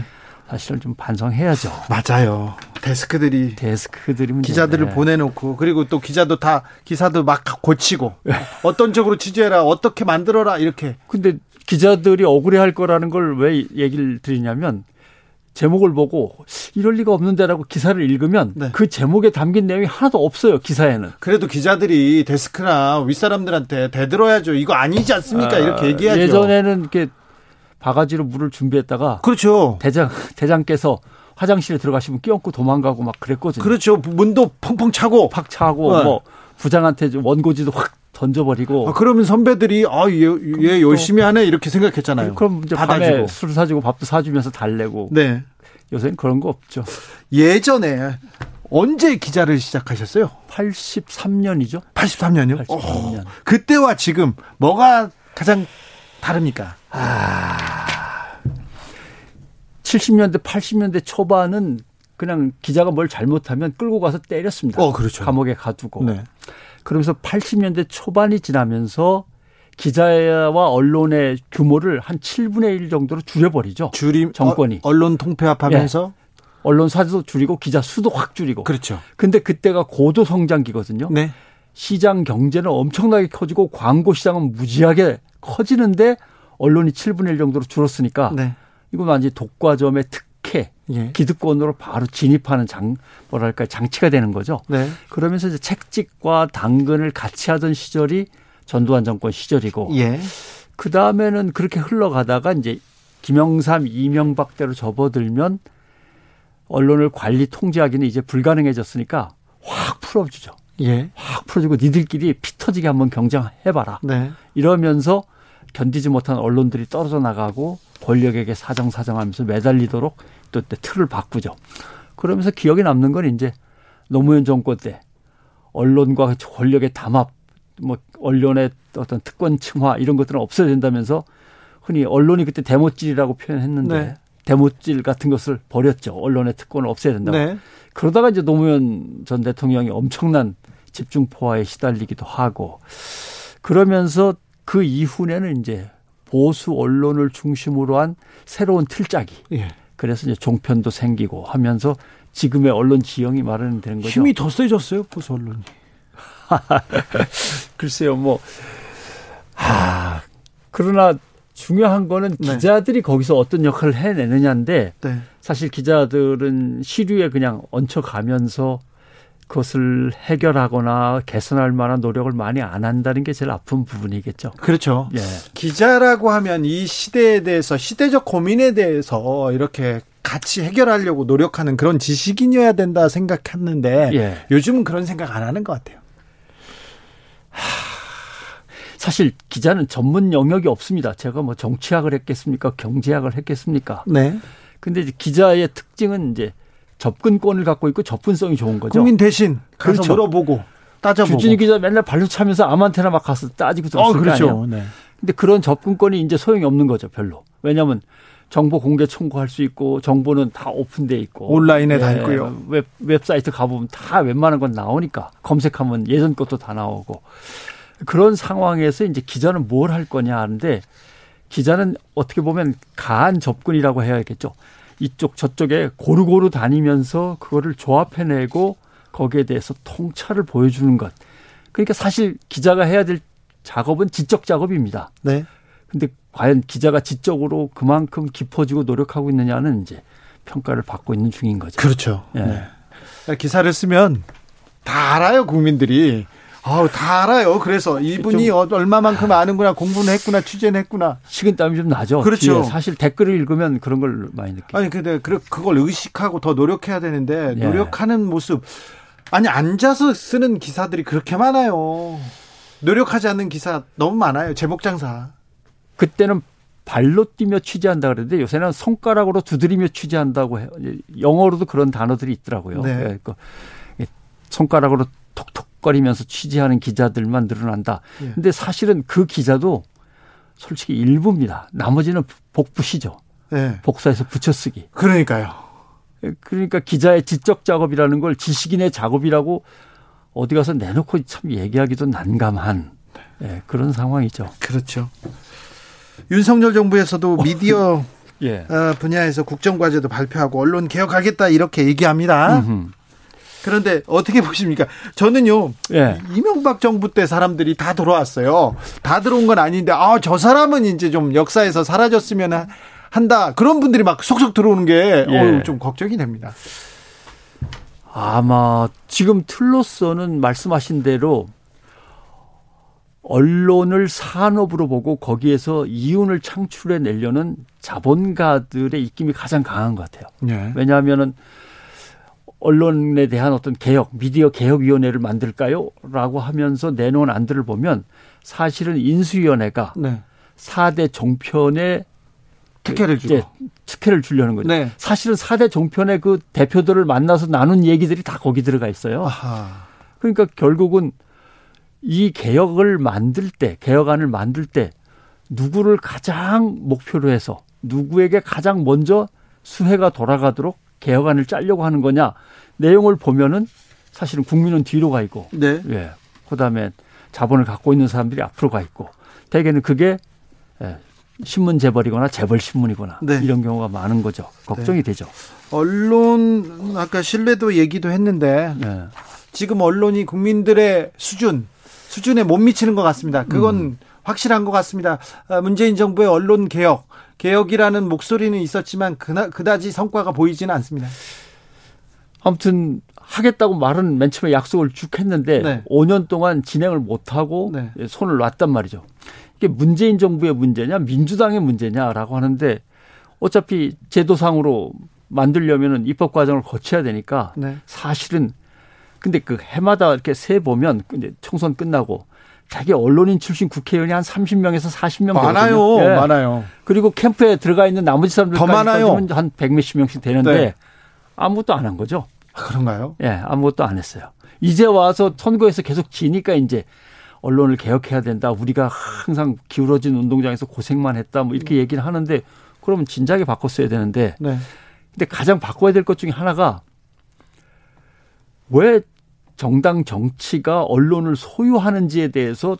사실은 좀 반성해야죠. 맞아요. 데스크들이 데스크들이. 기자들을 보내놓고 그리고 또 기자도 다 기사도 막 고치고 어떤 쪽으로 취재해라 어떻게 만들어라 이렇게 근데 기자들이 억울해할 거라는 걸 왜 얘기를 드리냐면 제목을 보고 이럴 리가 없는데라고 기사를 읽으면 네. 그 제목에 담긴 내용이 하나도 없어요 기사에는. 그래도 기자들이 데스크나 윗 사람들한테 대들어야죠. 이거 아니지 않습니까? 이렇게 아, 얘기하죠. 예전에는 이렇게 바가지로 물을 준비했다가 그렇죠. 대장 대장께서 화장실에 들어가시면 끼얹고 도망가고 막 그랬거든요. 그렇죠. 문도 펑펑 차고. 팍 차고 네. 뭐 부장한테 좀 원고지도 확 던져버리고. 아, 그러면 선배들이 아, 얘, 얘 열심히 하네 이렇게 생각했잖아요. 그럼 이제. 밤에 술 사주고 밥도 사주면서 달래고. 네. 요새는 그런 거 없죠. 예전에 언제 기자를 시작하셨어요? 83년이죠. 83년이요? 83년. 그때와 지금 뭐가 가장 다릅니까? 70년대, 80년대 초반은 그냥 기자가 뭘 잘못하면 끌고 가서 때렸습니다. 어, 그렇죠. 감옥에 가두고. 네. 그러면서 80년대 초반이 지나면서 기자와 언론의 규모를 한 7분의 1 정도로 줄여버리죠. 줄임 정권이. 어, 언론 통폐합하면서 언론 사도 줄이고 기자 수도 확 줄이고. 그렇죠. 근데 그때가 고도 성장기거든요. 네. 시장 경제는 엄청나게 커지고 광고 시장은 무지하게 커지는데 언론이 7분의 1 정도로 줄었으니까 네. 이건 완전히 독과점의 특혜, 예. 기득권으로 바로 진입하는 장 뭐랄까 장치가 되는 거죠. 네. 그러면서 이제 책찍과 당근을 같이 하던 시절이 전두환 정권 시절이고 예. 그 다음에는 그렇게 흘러가다가 이제 김영삼, 이명박 대로 접어들면 언론을 관리 통제하기는 이제 불가능해졌으니까 확 풀어주죠. 예. 확 풀어주고 니들끼리 피 터지게 한번 경쟁해봐라. 네. 이러면서 견디지 못한 언론들이 떨어져 나가고 권력에게 사정사정하면서 매달리도록 또때 틀을 바꾸죠. 그러면서 기억에 남는 건 이제 노무현 정권 때 언론과 권력의 담합, 뭐 언론의 어떤 특권 층화 이런 것들은 없어야 된다면서 흔히 언론이 그때 데모질이라고 표현했는데 네. 데모질 같은 것을 버렸죠. 언론의 특권을 없애야 된다고. 네. 그러다가 이제 노무현 전 대통령이 엄청난 집중 포화에 시달리기도 하고 그러면서 그 이후에는 이제 보수 언론을 중심으로 한 새로운 틀짜기. 예. 그래서 이제 종편도 생기고 하면서 지금의 언론 지형이 마련되는 거죠. 힘이 더 세졌어요, 보수 언론이. 글쎄요, 뭐, 아, 그러나 중요한 거는 네. 기자들이 거기서 어떤 역할을 해내느냐인데 네. 사실 기자들은 시류에 그냥 얹혀가면서 그것을 해결하거나 개선할 만한 노력을 많이 안 한다는 게 제일 아픈 부분이겠죠. 그렇죠. 예. 기자라고 하면 이 시대에 대해서 시대적 고민에 대해서 이렇게 같이 해결하려고 노력하는 그런 지식인이어야 된다 생각했는데 예. 요즘은 그런 생각 안 하는 것 같아요. 사실 기자는 전문 영역이 없습니다. 제가 뭐 정치학을 했겠습니까? 경제학을 했겠습니까? 네. 근데 이제 기자의 특징은 이제 접근권을 갖고 있고 접근성이 좋은 거죠. 국민 대신 가서 그렇죠. 물어보고 따져보고. 주진우 기자 맨날 발로 차면서 아무한테나 막 가서 따지고 어, 그렇죠. 아니에요. 네. 근데 그런 접근권이 이제 소용이 없는 거죠, 별로. 왜냐하면 정보 공개 청구할 수 있고 정보는 다 오픈돼 있고 온라인에 다 있고요. 웹 웹사이트 가보면 다 웬만한 건 나오니까 검색하면 예전 것도 다 나오고 그런 상황에서 이제 기자는 뭘 할 거냐 하는데 기자는 어떻게 보면 가한 접근이라고 해야겠죠. 이쪽 저쪽에 고루고루 다니면서 그거를 조합해내고 거기에 대해서 통찰을 보여주는 것. 그러니까 사실 기자가 해야 될 작업은 지적 작업입니다. 네. 근데 과연 기자가 지적으로 그만큼 깊어지고 노력하고 있느냐는 이제 평가를 받고 있는 중인 거죠. 그렇죠. 예. 네. 기사를 쓰면 다 알아요, 국민들이. 아우, 다 알아요. 그래서 이분이 어, 얼마만큼 아는구나, 공부는 했구나, 취재는 했구나. 식은땀이 좀 나죠. 그렇죠. 사실 댓글을 읽으면 그런 걸 많이 느껴요. 아니, 근데 그- 그걸 의식하고 더 노력해야 되는데, 예. 노력하는 모습. 아니, 앉아서 쓰는 기사들이 그렇게 많아요. 노력하지 않는 기사 너무 많아요. 제목 장사. 그때는 발로 뛰며 취재한다 그랬는데 요새는 손가락으로 두드리며 취재한다고 해요. 영어로도 그런 단어들이 있더라고요. 네. 예, 그 손가락으로 톡톡 거리면서 취재하는 기자들만 늘어난다. 예. 근데 사실은 그 기자도 솔직히 일부입니다. 나머지는 복부시죠. 네. 복사해서 붙여쓰기. 그러니까요. 그러니까 기자의 지적 작업이라는 걸 지식인의 작업이라고 어디 가서 내놓고 참 얘기하기도 난감한 예, 그런 상황이죠. 그렇죠. 윤석열 정부에서도 미디어 예. 어, 분야에서 국정과제도 발표하고 언론 개혁하겠다 이렇게 얘기합니다. 음흠. 그런데 어떻게 보십니까? 저는요 예. 이명박 정부 때 사람들이 다 돌아왔어요. 다 들어온 건 아닌데 아 저 사람은 이제 좀 역사에서 사라졌으면 하- 한다 그런 분들이 막 속속 들어오는 게 예. 걱정이 됩니다. 아마 지금 틀로서는 말씀하신 대로 언론을 산업으로 보고 거기에서 이윤을 창출해 내려는 자본가들의 입김이 가장 강한 것 같아요. 네. 왜냐하면은 언론에 대한 어떤 개혁, 미디어 개혁위원회를 만들까요? 라고 하면서 내놓은 안들을 보면 사실은 인수위원회가 네. 4대 종편에 특혜를 주고. 특혜를 주려는 거죠. 네. 사실은 4대 종편의 그 대표들을 만나서 나눈 얘기들이 다 거기 들어가 있어요. 아하. 그러니까 결국은 이 개혁을 만들 때, 개혁안을 만들 때 누구를 가장 목표로 해서 누구에게 가장 먼저 수혜가 돌아가도록 개혁안을 짜려고 하는 거냐 내용을 보면은 사실은 국민은 뒤로 가 있고, 네. 예, 그다음에 자본을 갖고 있는 사람들이 앞으로 가 있고, 대개는 그게 예, 신문 재벌이거나 재벌 신문이거나 네. 이런 경우가 많은 거죠. 걱정이 되죠. 언론 아까 신뢰도 얘기도 했는데 예. 지금 언론이 국민들의 수준 수준에 못 미치는 것 같습니다. 그건 음. 확실한 것 같습니다. 아, 문재인 정부의 언론 개혁 개혁이라는 목소리는 있었지만 그나, 그다지 성과가 보이지는 않습니다. 아무튼 하겠다고 말은 맨 처음에 약속을 쭉 했는데 네. 5년 동안 진행을 못 하고 네. 손을 놨단 말이죠. 이게 문재인 정부의 문제냐 민주당의 문제냐라고 하는데 어차피 제도상으로 만들려면은 입법 과정을 거쳐야 되니까 네. 사실은 근데 그 해마다 이렇게 세 보면 이제 총선 끝나고 자기 언론인 출신 국회의원이 한 30명에서 40명 많아요. 예. 많아요. 그리고 캠프에 들어가 있는 나머지 사람들까지 더 많아요. 한 100몇십 명씩 되는데 네. 아무것도 안 한 거죠. 아, 그런가요? 예, 아무것도 안 했어요. 이제 와서 선거에서 계속 지니까 이제 언론을 개혁해야 된다. 우리가 항상 기울어진 운동장에서 고생만 했다. 뭐 이렇게 얘기를 하는데 그러면 진작에 바꿨어야 되는데 네. 근데 가장 바꿔야 될 것 중에 하나가 왜 정당 정치가 언론을 소유하는지에 대해서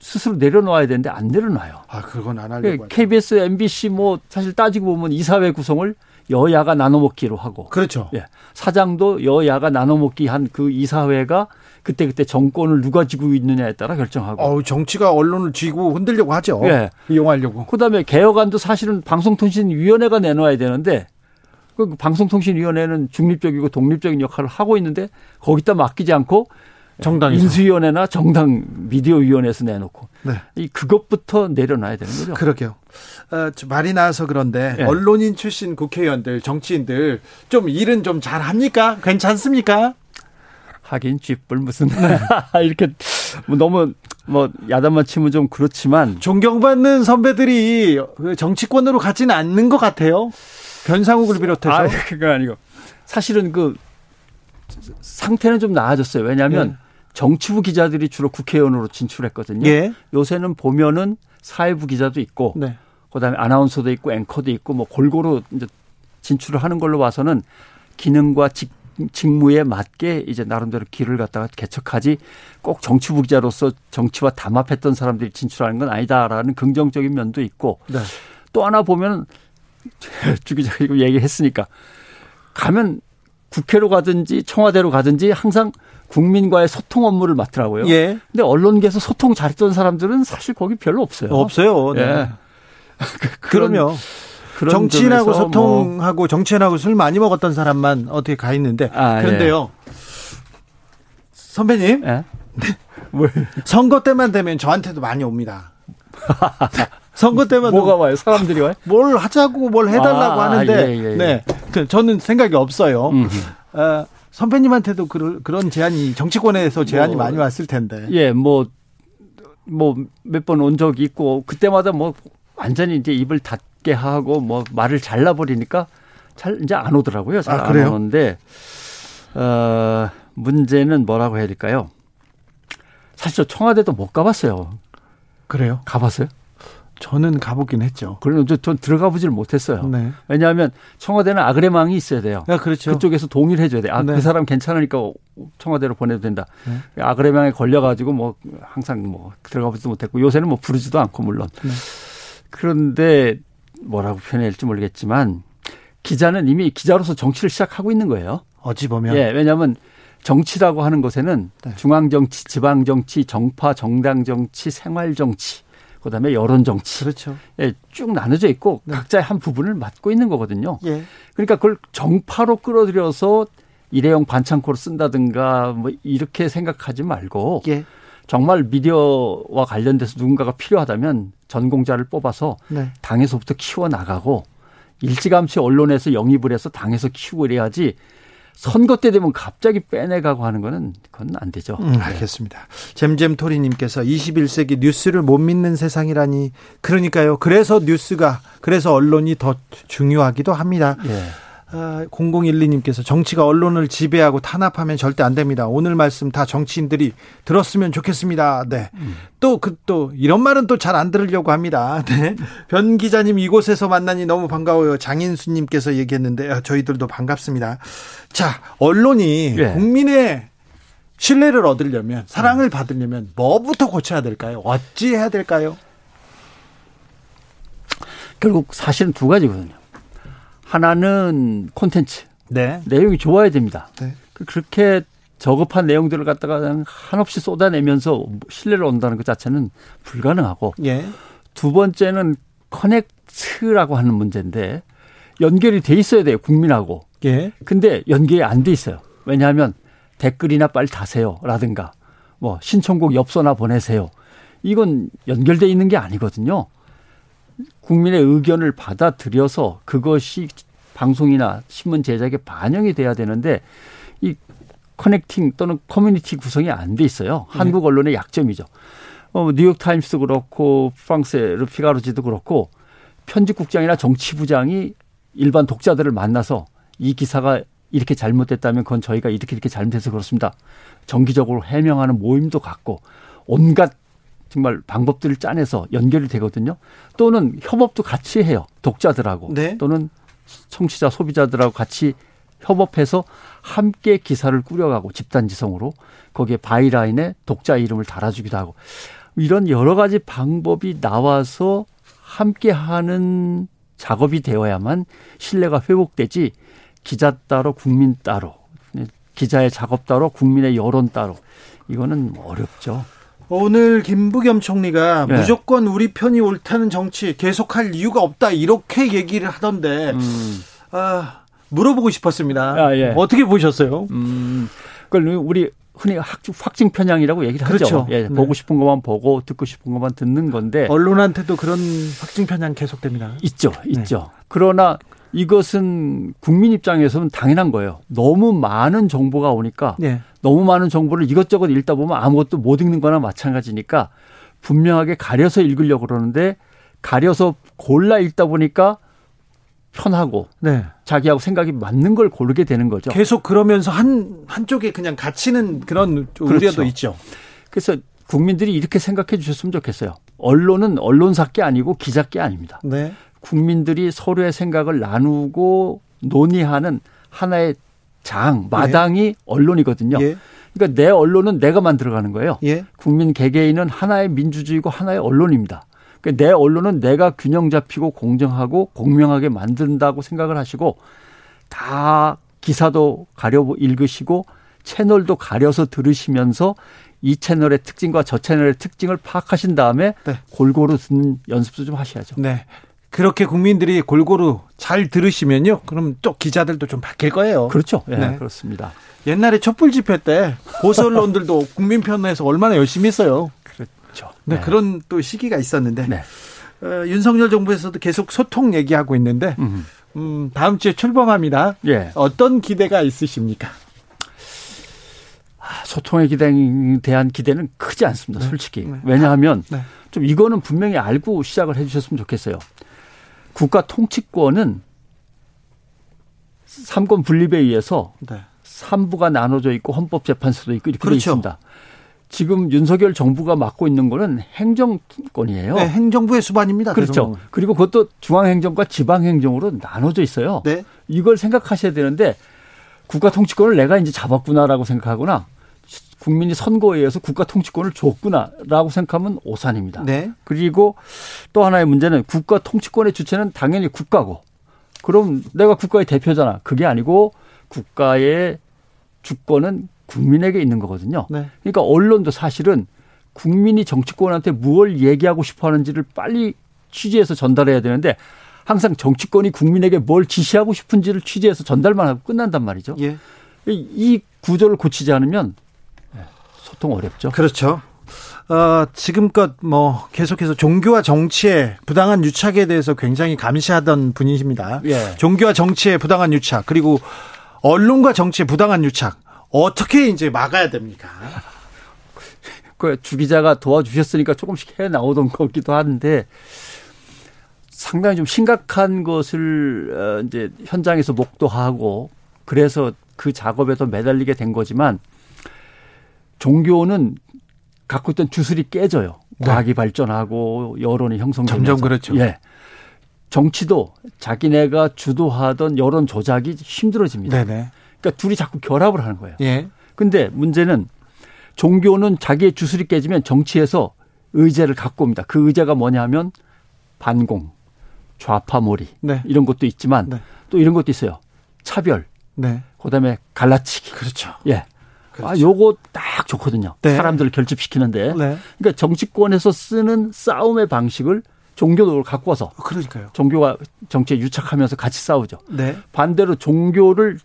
스스로 내려놓아야 되는데 안 내려놔요. 아, 그건 안그 하려고. KBS, MBC 뭐 사실 따지고 보면 이사회 구성을 여야가 나눠먹기로 하고 그렇죠. 예. 사장도 여야가 나눠먹기 한 그 이사회가 그때그때 정권을 누가 쥐고 있느냐에 따라 결정하고. 어우, 정치가 언론을 쥐고 흔들려고 하죠. 예. 이용하려고. 그다음에 개혁안도 사실은 방송통신위원회가 내놓아야 되는데 그 방송통신위원회는 중립적이고 독립적인 역할을 하고 있는데 거기다 맡기지 않고 정당에서. 인수위원회나 정당 미디어위원회에서 내놓고 네. 이 그것부터 내려놔야 되는 거죠. 그러게요. 어, 저 말이 나와서 그런데 예. 언론인 출신 국회의원들, 정치인들 좀 일은 좀 잘합니까? 괜찮습니까? 하긴 쥐뿔 무슨 이렇게 뭐 너무 뭐 야단만 치면 좀 그렇지만 존경받는 선배들이 그 정치권으로 가지는 않는 것 같아요. 변상욱을 비롯해서. 아 그거 아니고 사실은 그 상태는 좀 나아졌어요. 왜냐하면 예. 정치부 기자들이 주로 국회의원으로 진출했거든요. 예. 요새는 보면은 사회부 기자도 있고 네. 그다음에 아나운서도 있고 앵커도 있고 뭐 골고루 이제 진출을 하는 걸로 봐서는 기능과 직, 직무에 맞게 이제 나름대로 길을 갖다가 개척하지 꼭 정치부 기자로서 정치와 담합했던 사람들이 진출하는 건 아니다라는 긍정적인 면도 있고 네. 또 하나 보면 주 기자가 이거 얘기했으니까 가면 국회로 가든지 청와대로 가든지 항상 국민과의 소통 업무를 맡더라고요. 예. 근데 언론계에서 소통 잘했던 사람들은 사실 거기 별로 없어요. 없어요. 네. 예. 그런 정치인하고 점에서 뭐 소통하고 정치인하고 술 많이 먹었던 사람만 어떻게 가 있는데 아, 그런데요. 선배님 뭐, 예? 뭘 선거 때만 되면 저한테도 많이 옵니다. 선거 때만 뭐가 와요? 사람들이 와요? 뭘 하자고 뭘 해달라고 아, 하는데 예, 예, 예. 네 그, 저는 생각이 없어요. 음. 어, 선배님한테도 그런 그런 제안이 정치권에서 제안이 뭐, 많이 왔을 텐데. 예, 뭐, 뭐, 몇 번 온 적이 있고, 그때마다 뭐, 완전히 이제 입을 닫게 하고, 뭐, 말을 잘라 버리니까, 잘, 이제 안 오더라고요. 잘 아, 안? 오는데, 어, 문제는 뭐라고 해야 될까요? 사실 저 청와대도 못 가봤어요. 그래요? 가봤어요? 저는 가보긴 했죠. 저- 전 들어가 보질 못했어요. 네. 왜냐하면 청와대는 아그레망이 있어야 돼요. 아, 그렇죠. 그쪽에서 동의를 해줘야 돼. 아, 네. 그 사람 괜찮으니까 청와대로 보내도 된다. 네. 아그레망에 걸려가지고 뭐 항상 뭐 들어가 보지도 못했고 요새는 뭐 부르지도 않고 물론. 네. 그런데 뭐라고 표현해야 할지 모르겠지만 기자는 이미 기자로서 정치를 시작하고 있는 거예요. 어찌 보면 예, 왜냐하면 정치라고 하는 것에는 네. 중앙 정치, 지방 정치, 정파, 정당 정치, 생활 정치, 그다음에 여론 정치. 그렇죠. 예, 쭉 나눠져 있고 네. 각자의 한 부분을 맡고 있는 거거든요. 예. 그러니까 그걸 정파로 끌어들여서 일회용 반창고로 쓴다든가 뭐 이렇게 생각하지 말고 예. 정말 미디어와 관련돼서 누군가가 필요하다면 전공자를 뽑아서 네. 당에서부터 키워 나가고 일찌감치 언론에서 영입을 해서 당에서 키우고 이래야지 선거 때 되면 갑자기 빼내가고 하는 거는 그건 안 되죠. 음, 알겠습니다. 잼잼토리님께서 21세기 뉴스를 못 믿는 세상이라니 그러니까요. 그래서 뉴스가 그래서 언론이 더 중요하기도 합니다. 예. 아, 0012님께서 정치가 언론을 지배하고 탄압하면 절대 안 됩니다. 오늘 말씀 다 정치인들이 들었으면 좋겠습니다. 네. 또, 그, 또, 이런 말은 또 잘 안 들으려고 합니다. 네. 변 기자님 이곳에서 만나니 너무 반가워요. 장인수님께서 얘기했는데, 아, 저희들도 반갑습니다. 자, 언론이 예. 국민의 신뢰를 얻으려면, 사랑을 받으려면 뭐부터 고쳐야 될까요? 어찌 해야 될까요? 결국 사실은 두 가지거든요. 하나는 콘텐츠. 네. 내용이 좋아야 됩니다. 네. 그- 그렇게 저급한 내용들을 갖다가 한없이 쏟아내면서 신뢰를 얻는다는 것 자체는 불가능하고 예. 두 번째는 커넥트라고 하는 문제인데 연결이 돼 있어야 돼요 국민하고 예. 근데 연결이 안 돼 있어요 왜냐하면 댓글이나 빨리 다세요라든가 뭐 신청곡 엽서나 보내세요 이건 연결돼 있는 게 아니거든요 국민의 의견을 받아들여서 그것이 방송이나 신문 제작에 반영이 돼야 되는데 이 connecting 또는 커뮤니티 구성이 안 돼 있어요. 한국 언론의 약점이죠. 어, 뉴욕 타임스도 그렇고 프랑스의 르피가로지도 그렇고 편집국장이나 정치부장이 일반 독자들을 만나서 이 기사가 이렇게 잘못됐다면 그건 저희가 이렇게 이렇게 잘못해서 그렇습니다. 정기적으로 해명하는 모임도 갖고 온갖 정말 방법들을 짜내서 연결이 되거든요. 또는 협업도 같이 해요. 독자들하고 네. 또는 청취자 소비자들하고 같이 협업해서 함께 기사를 꾸려가고 집단지성으로 거기에 byline에 독자 이름을 달아주기도 하고 이런 여러 가지 방법이 나와서 함께 하는 작업이 되어야만 신뢰가 회복되지 기자 따로 국민 따로 기자의 작업 따로 국민의 여론 따로 이거는 어렵죠. 오늘 김부겸 총리가 네. 무조건 우리 편이 옳다는 정치 계속할 이유가 없다 이렇게 얘기를 하던데 음. 아, 물어보고 싶었습니다. 아, 예. 어떻게 보셨어요? 음, 그걸 우리 흔히 확, 확증 편향이라고 얘기를 그렇죠. 하죠. 예, 네. 보고 싶은 것만 보고 듣고 싶은 것만 듣는 건데 언론한테도 그런 확증 편향 계속됩니다. 있죠, 네. 있죠. 그러나 이것은 국민 입장에서는 당연한 거예요. 너무 많은 정보가 오니까 예. 너무 많은 정보를 이것저것 읽다 보면 아무것도 못 읽는 거나 마찬가지니까 분명하게 가려서 읽으려고 그러는데 가려서 골라 읽다 보니까 편하고 네. 자기하고 생각이 맞는 걸 고르게 되는 거죠. 계속 그러면서 한 한쪽에 그냥 갇히는 그런 우려도 그렇죠. 있죠. 그래서 국민들이 이렇게 생각해 주셨으면 좋겠어요. 언론은 언론사께 아니고 기자께 아닙니다. 네. 국민들이 서로의 생각을 나누고 논의하는 하나의 장, 마당이 언론이거든요. 예. 그러니까 내 언론은 내가 만들어가는 거예요. 예. 국민 개개인은 하나의 민주주의고 하나의 언론입니다. 그러니까 내 언론은 내가 균형 잡히고 공정하고 공명하게 만든다고 생각을 하시고 다 기사도 가려 읽으시고 채널도 가려서 들으시면서 이 채널의 특징과 저 채널의 특징을 파악하신 다음에 네. 골고루 듣는 연습도 좀 하셔야죠. 네. 그렇게 국민들이 골고루 잘 들으시면요. 그럼 또 기자들도 좀 바뀔 거예요. 그렇죠. 예, 네. 그렇습니다. 옛날에 촛불 집회 때 보수 언론들도 국민 편에서 얼마나 열심히 했어요. 그렇죠. 네, 그런 또 시기가 있었는데 네. 어, 윤석열 정부에서도 계속 소통 얘기하고 있는데 음. 음, 다음 주에 출범합니다. 예. 어떤 기대가 있으십니까? 소통의 기대에 대한 기대는 크지 않습니다. 솔직히. 네. 왜냐하면 네. 좀 이거는 분명히 알고 시작을 해 주셨으면 좋겠어요. 국가 통치권은 삼권 분립에 의해서 네. 삼부가 나눠져 있고 헌법재판소도 있고 이렇게 돼 그렇죠. 있습니다. 지금 윤석열 정부가 맡고 있는 거는 행정권이에요. 네, 행정부의 수반입니다. 그렇죠. 대통령은. 그리고 그것도 중앙행정과 지방행정으로 나눠져 있어요. 네. 이걸 생각하셔야 되는데 국가 통치권을 내가 이제 잡았구나라고 생각하거나 국민이 선거에 의해서 국가 통치권을 줬구나라고 생각하면 오산입니다. 네. 그리고 또 하나의 문제는 국가 통치권의 주체는 당연히 국가고 그럼 내가 국가의 대표잖아. 그게 아니고 국가의 주권은 국민에게 있는 거거든요. 네. 그러니까 언론도 사실은 국민이 정치권한테 무엇을 얘기하고 싶어 하는지를 빨리 취재해서 전달해야 되는데 항상 정치권이 국민에게 뭘 지시하고 싶은지를 취재해서 전달만 하고 끝난단 말이죠. 예. 이- 이 구조를 고치지 않으면 네, 소통 어렵죠. 그렇죠. 어, 지금껏 뭐 계속해서 종교와 정치의 부당한 유착에 대해서 굉장히 감시하던 분이십니다. 예. 종교와 정치의 부당한 유착 그리고 언론과 정치의 부당한 유착 어떻게 이제 막아야 됩니까? 그 주기자가 도와주셨으니까 조금씩 해 나오던 거기도 한데 상당히 좀 심각한 것을 어, 이제 현장에서 목도하고 그래서 그 작업에도 매달리게 된 거지만 종교는 갖고 있던 주술이 깨져요. 네. 과학이 발전하고 여론이 형성되면서 점점 그렇죠. 예. 정치도 자기네가 주도하던 여론 조작이 힘들어집니다. 네네. 그러니까 둘이 자꾸 결합을 하는 거예요. 예. 근데 문제는 종교는 자기의 주술이 깨지면 정치에서 의제를 갖고 옵니다. 그 의제가 뭐냐면 반공, 좌파몰이 네. 이런 것도 있지만 네. 또 이런 것도 있어요. 차별, 네. 그다음에 갈라치기. 그렇죠. 예. 그렇죠. 아, 요거 딱 좋거든요. 네. 사람들을 결집시키는데. 네. 그러니까 정치권에서 쓰는 싸움의 방식을 종교로 갖고 와서 그러니까요. 종교와 정치에 유착하면서 같이 싸우죠. 네. 반대로 종교를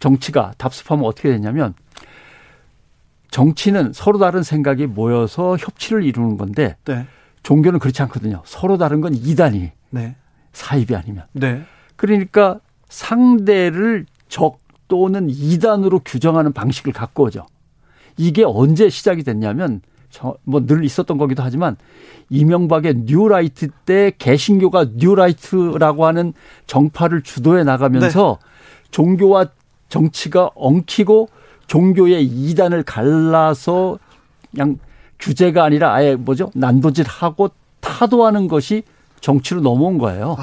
정치가 답습하면 어떻게 되냐면 정치는 서로 다른 생각이 모여서 협치를 이루는 건데 네. 종교는 그렇지 않거든요. 서로 다른 건 이단이 네. 사이비 아니면. 네. 그러니까 상대를 적 또는 이단으로 규정하는 방식을 갖고 오죠. 이게 언제 시작이 됐냐면 뭐 늘 있었던 거기도 하지만 이명박의 뉴라이트 때 개신교가 뉴라이트라고 하는 정파를 주도해 나가면서 종교와 정치가 엉키고 종교의 이단을 갈라서 그냥 규제가 아니라 아예 뭐죠 난도질하고 타도하는 것이 정치로 넘어온 거예요.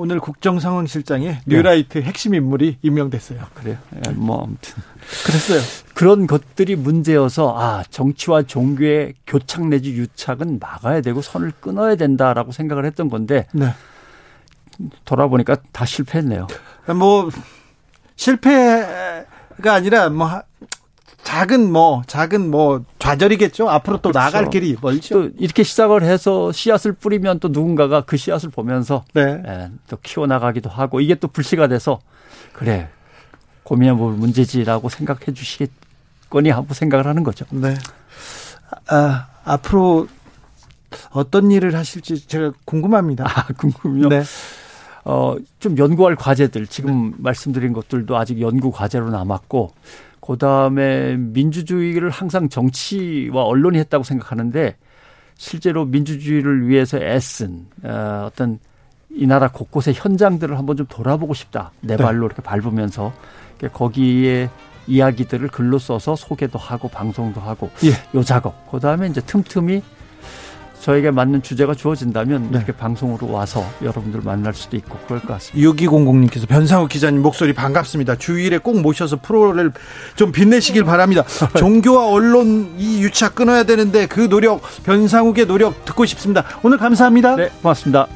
오늘 국정상황실장에 뉴라이트 핵심 인물이 임명됐어요. 그래요. 예, 뭐 아무튼 그랬어요. 그런 것들이 문제여서 아 정치와 종교의 교착 내지 유착은 막아야 되고 선을 끊어야 된다라고 생각을 했던 건데 네. 돌아보니까 다 실패했네요. 뭐 실패가 아니라 뭐 하- 작은 뭐 작은 뭐 좌절이겠죠. 앞으로 또 그렇죠. 나아갈 길이 멀죠. 또 이렇게 시작을 해서 씨앗을 뿌리면 또 누군가가 그 씨앗을 보면서 네. 예, 또 키워 나가기도 하고 이게 또 불씨가 돼서 그래 고민해 볼 문제지라고 생각해 주시겠거니 하고 생각을 하는 거죠. 네. 아, 앞으로 어떤 일을 하실지 제가 궁금합니다. 아, 궁금요? 네. 어, 좀 연구할 과제들, 지금 말씀드린 것들도 아직 연구 과제로 남았고, 그 다음에 민주주의를 항상 정치와 언론이 했다고 생각하는데, 실제로 민주주의를 위해서 애쓴, 어, 어떤 이 나라 곳곳의 현장들을 한번 좀 돌아보고 싶다. 내 네. 발로 이렇게 밟으면서, 거기에 이야기들을 글로 써서 소개도 하고 방송도 하고, 예. 요 작업. 그 다음에 이제 틈틈이 저에게 맞는 주제가 주어진다면 네. 이렇게 방송으로 와서 여러분들 만날 수도 있고 그럴 것 같습니다. 6200님께서 변상욱 기자님 목소리 반갑습니다. 주일에 꼭 모셔서 프로를 좀 빛내시길 바랍니다. 종교와 언론 이 유착 끊어야 되는데 그 노력, 변상욱의 노력 듣고 싶습니다. 오늘 감사합니다. 네, 고맙습니다.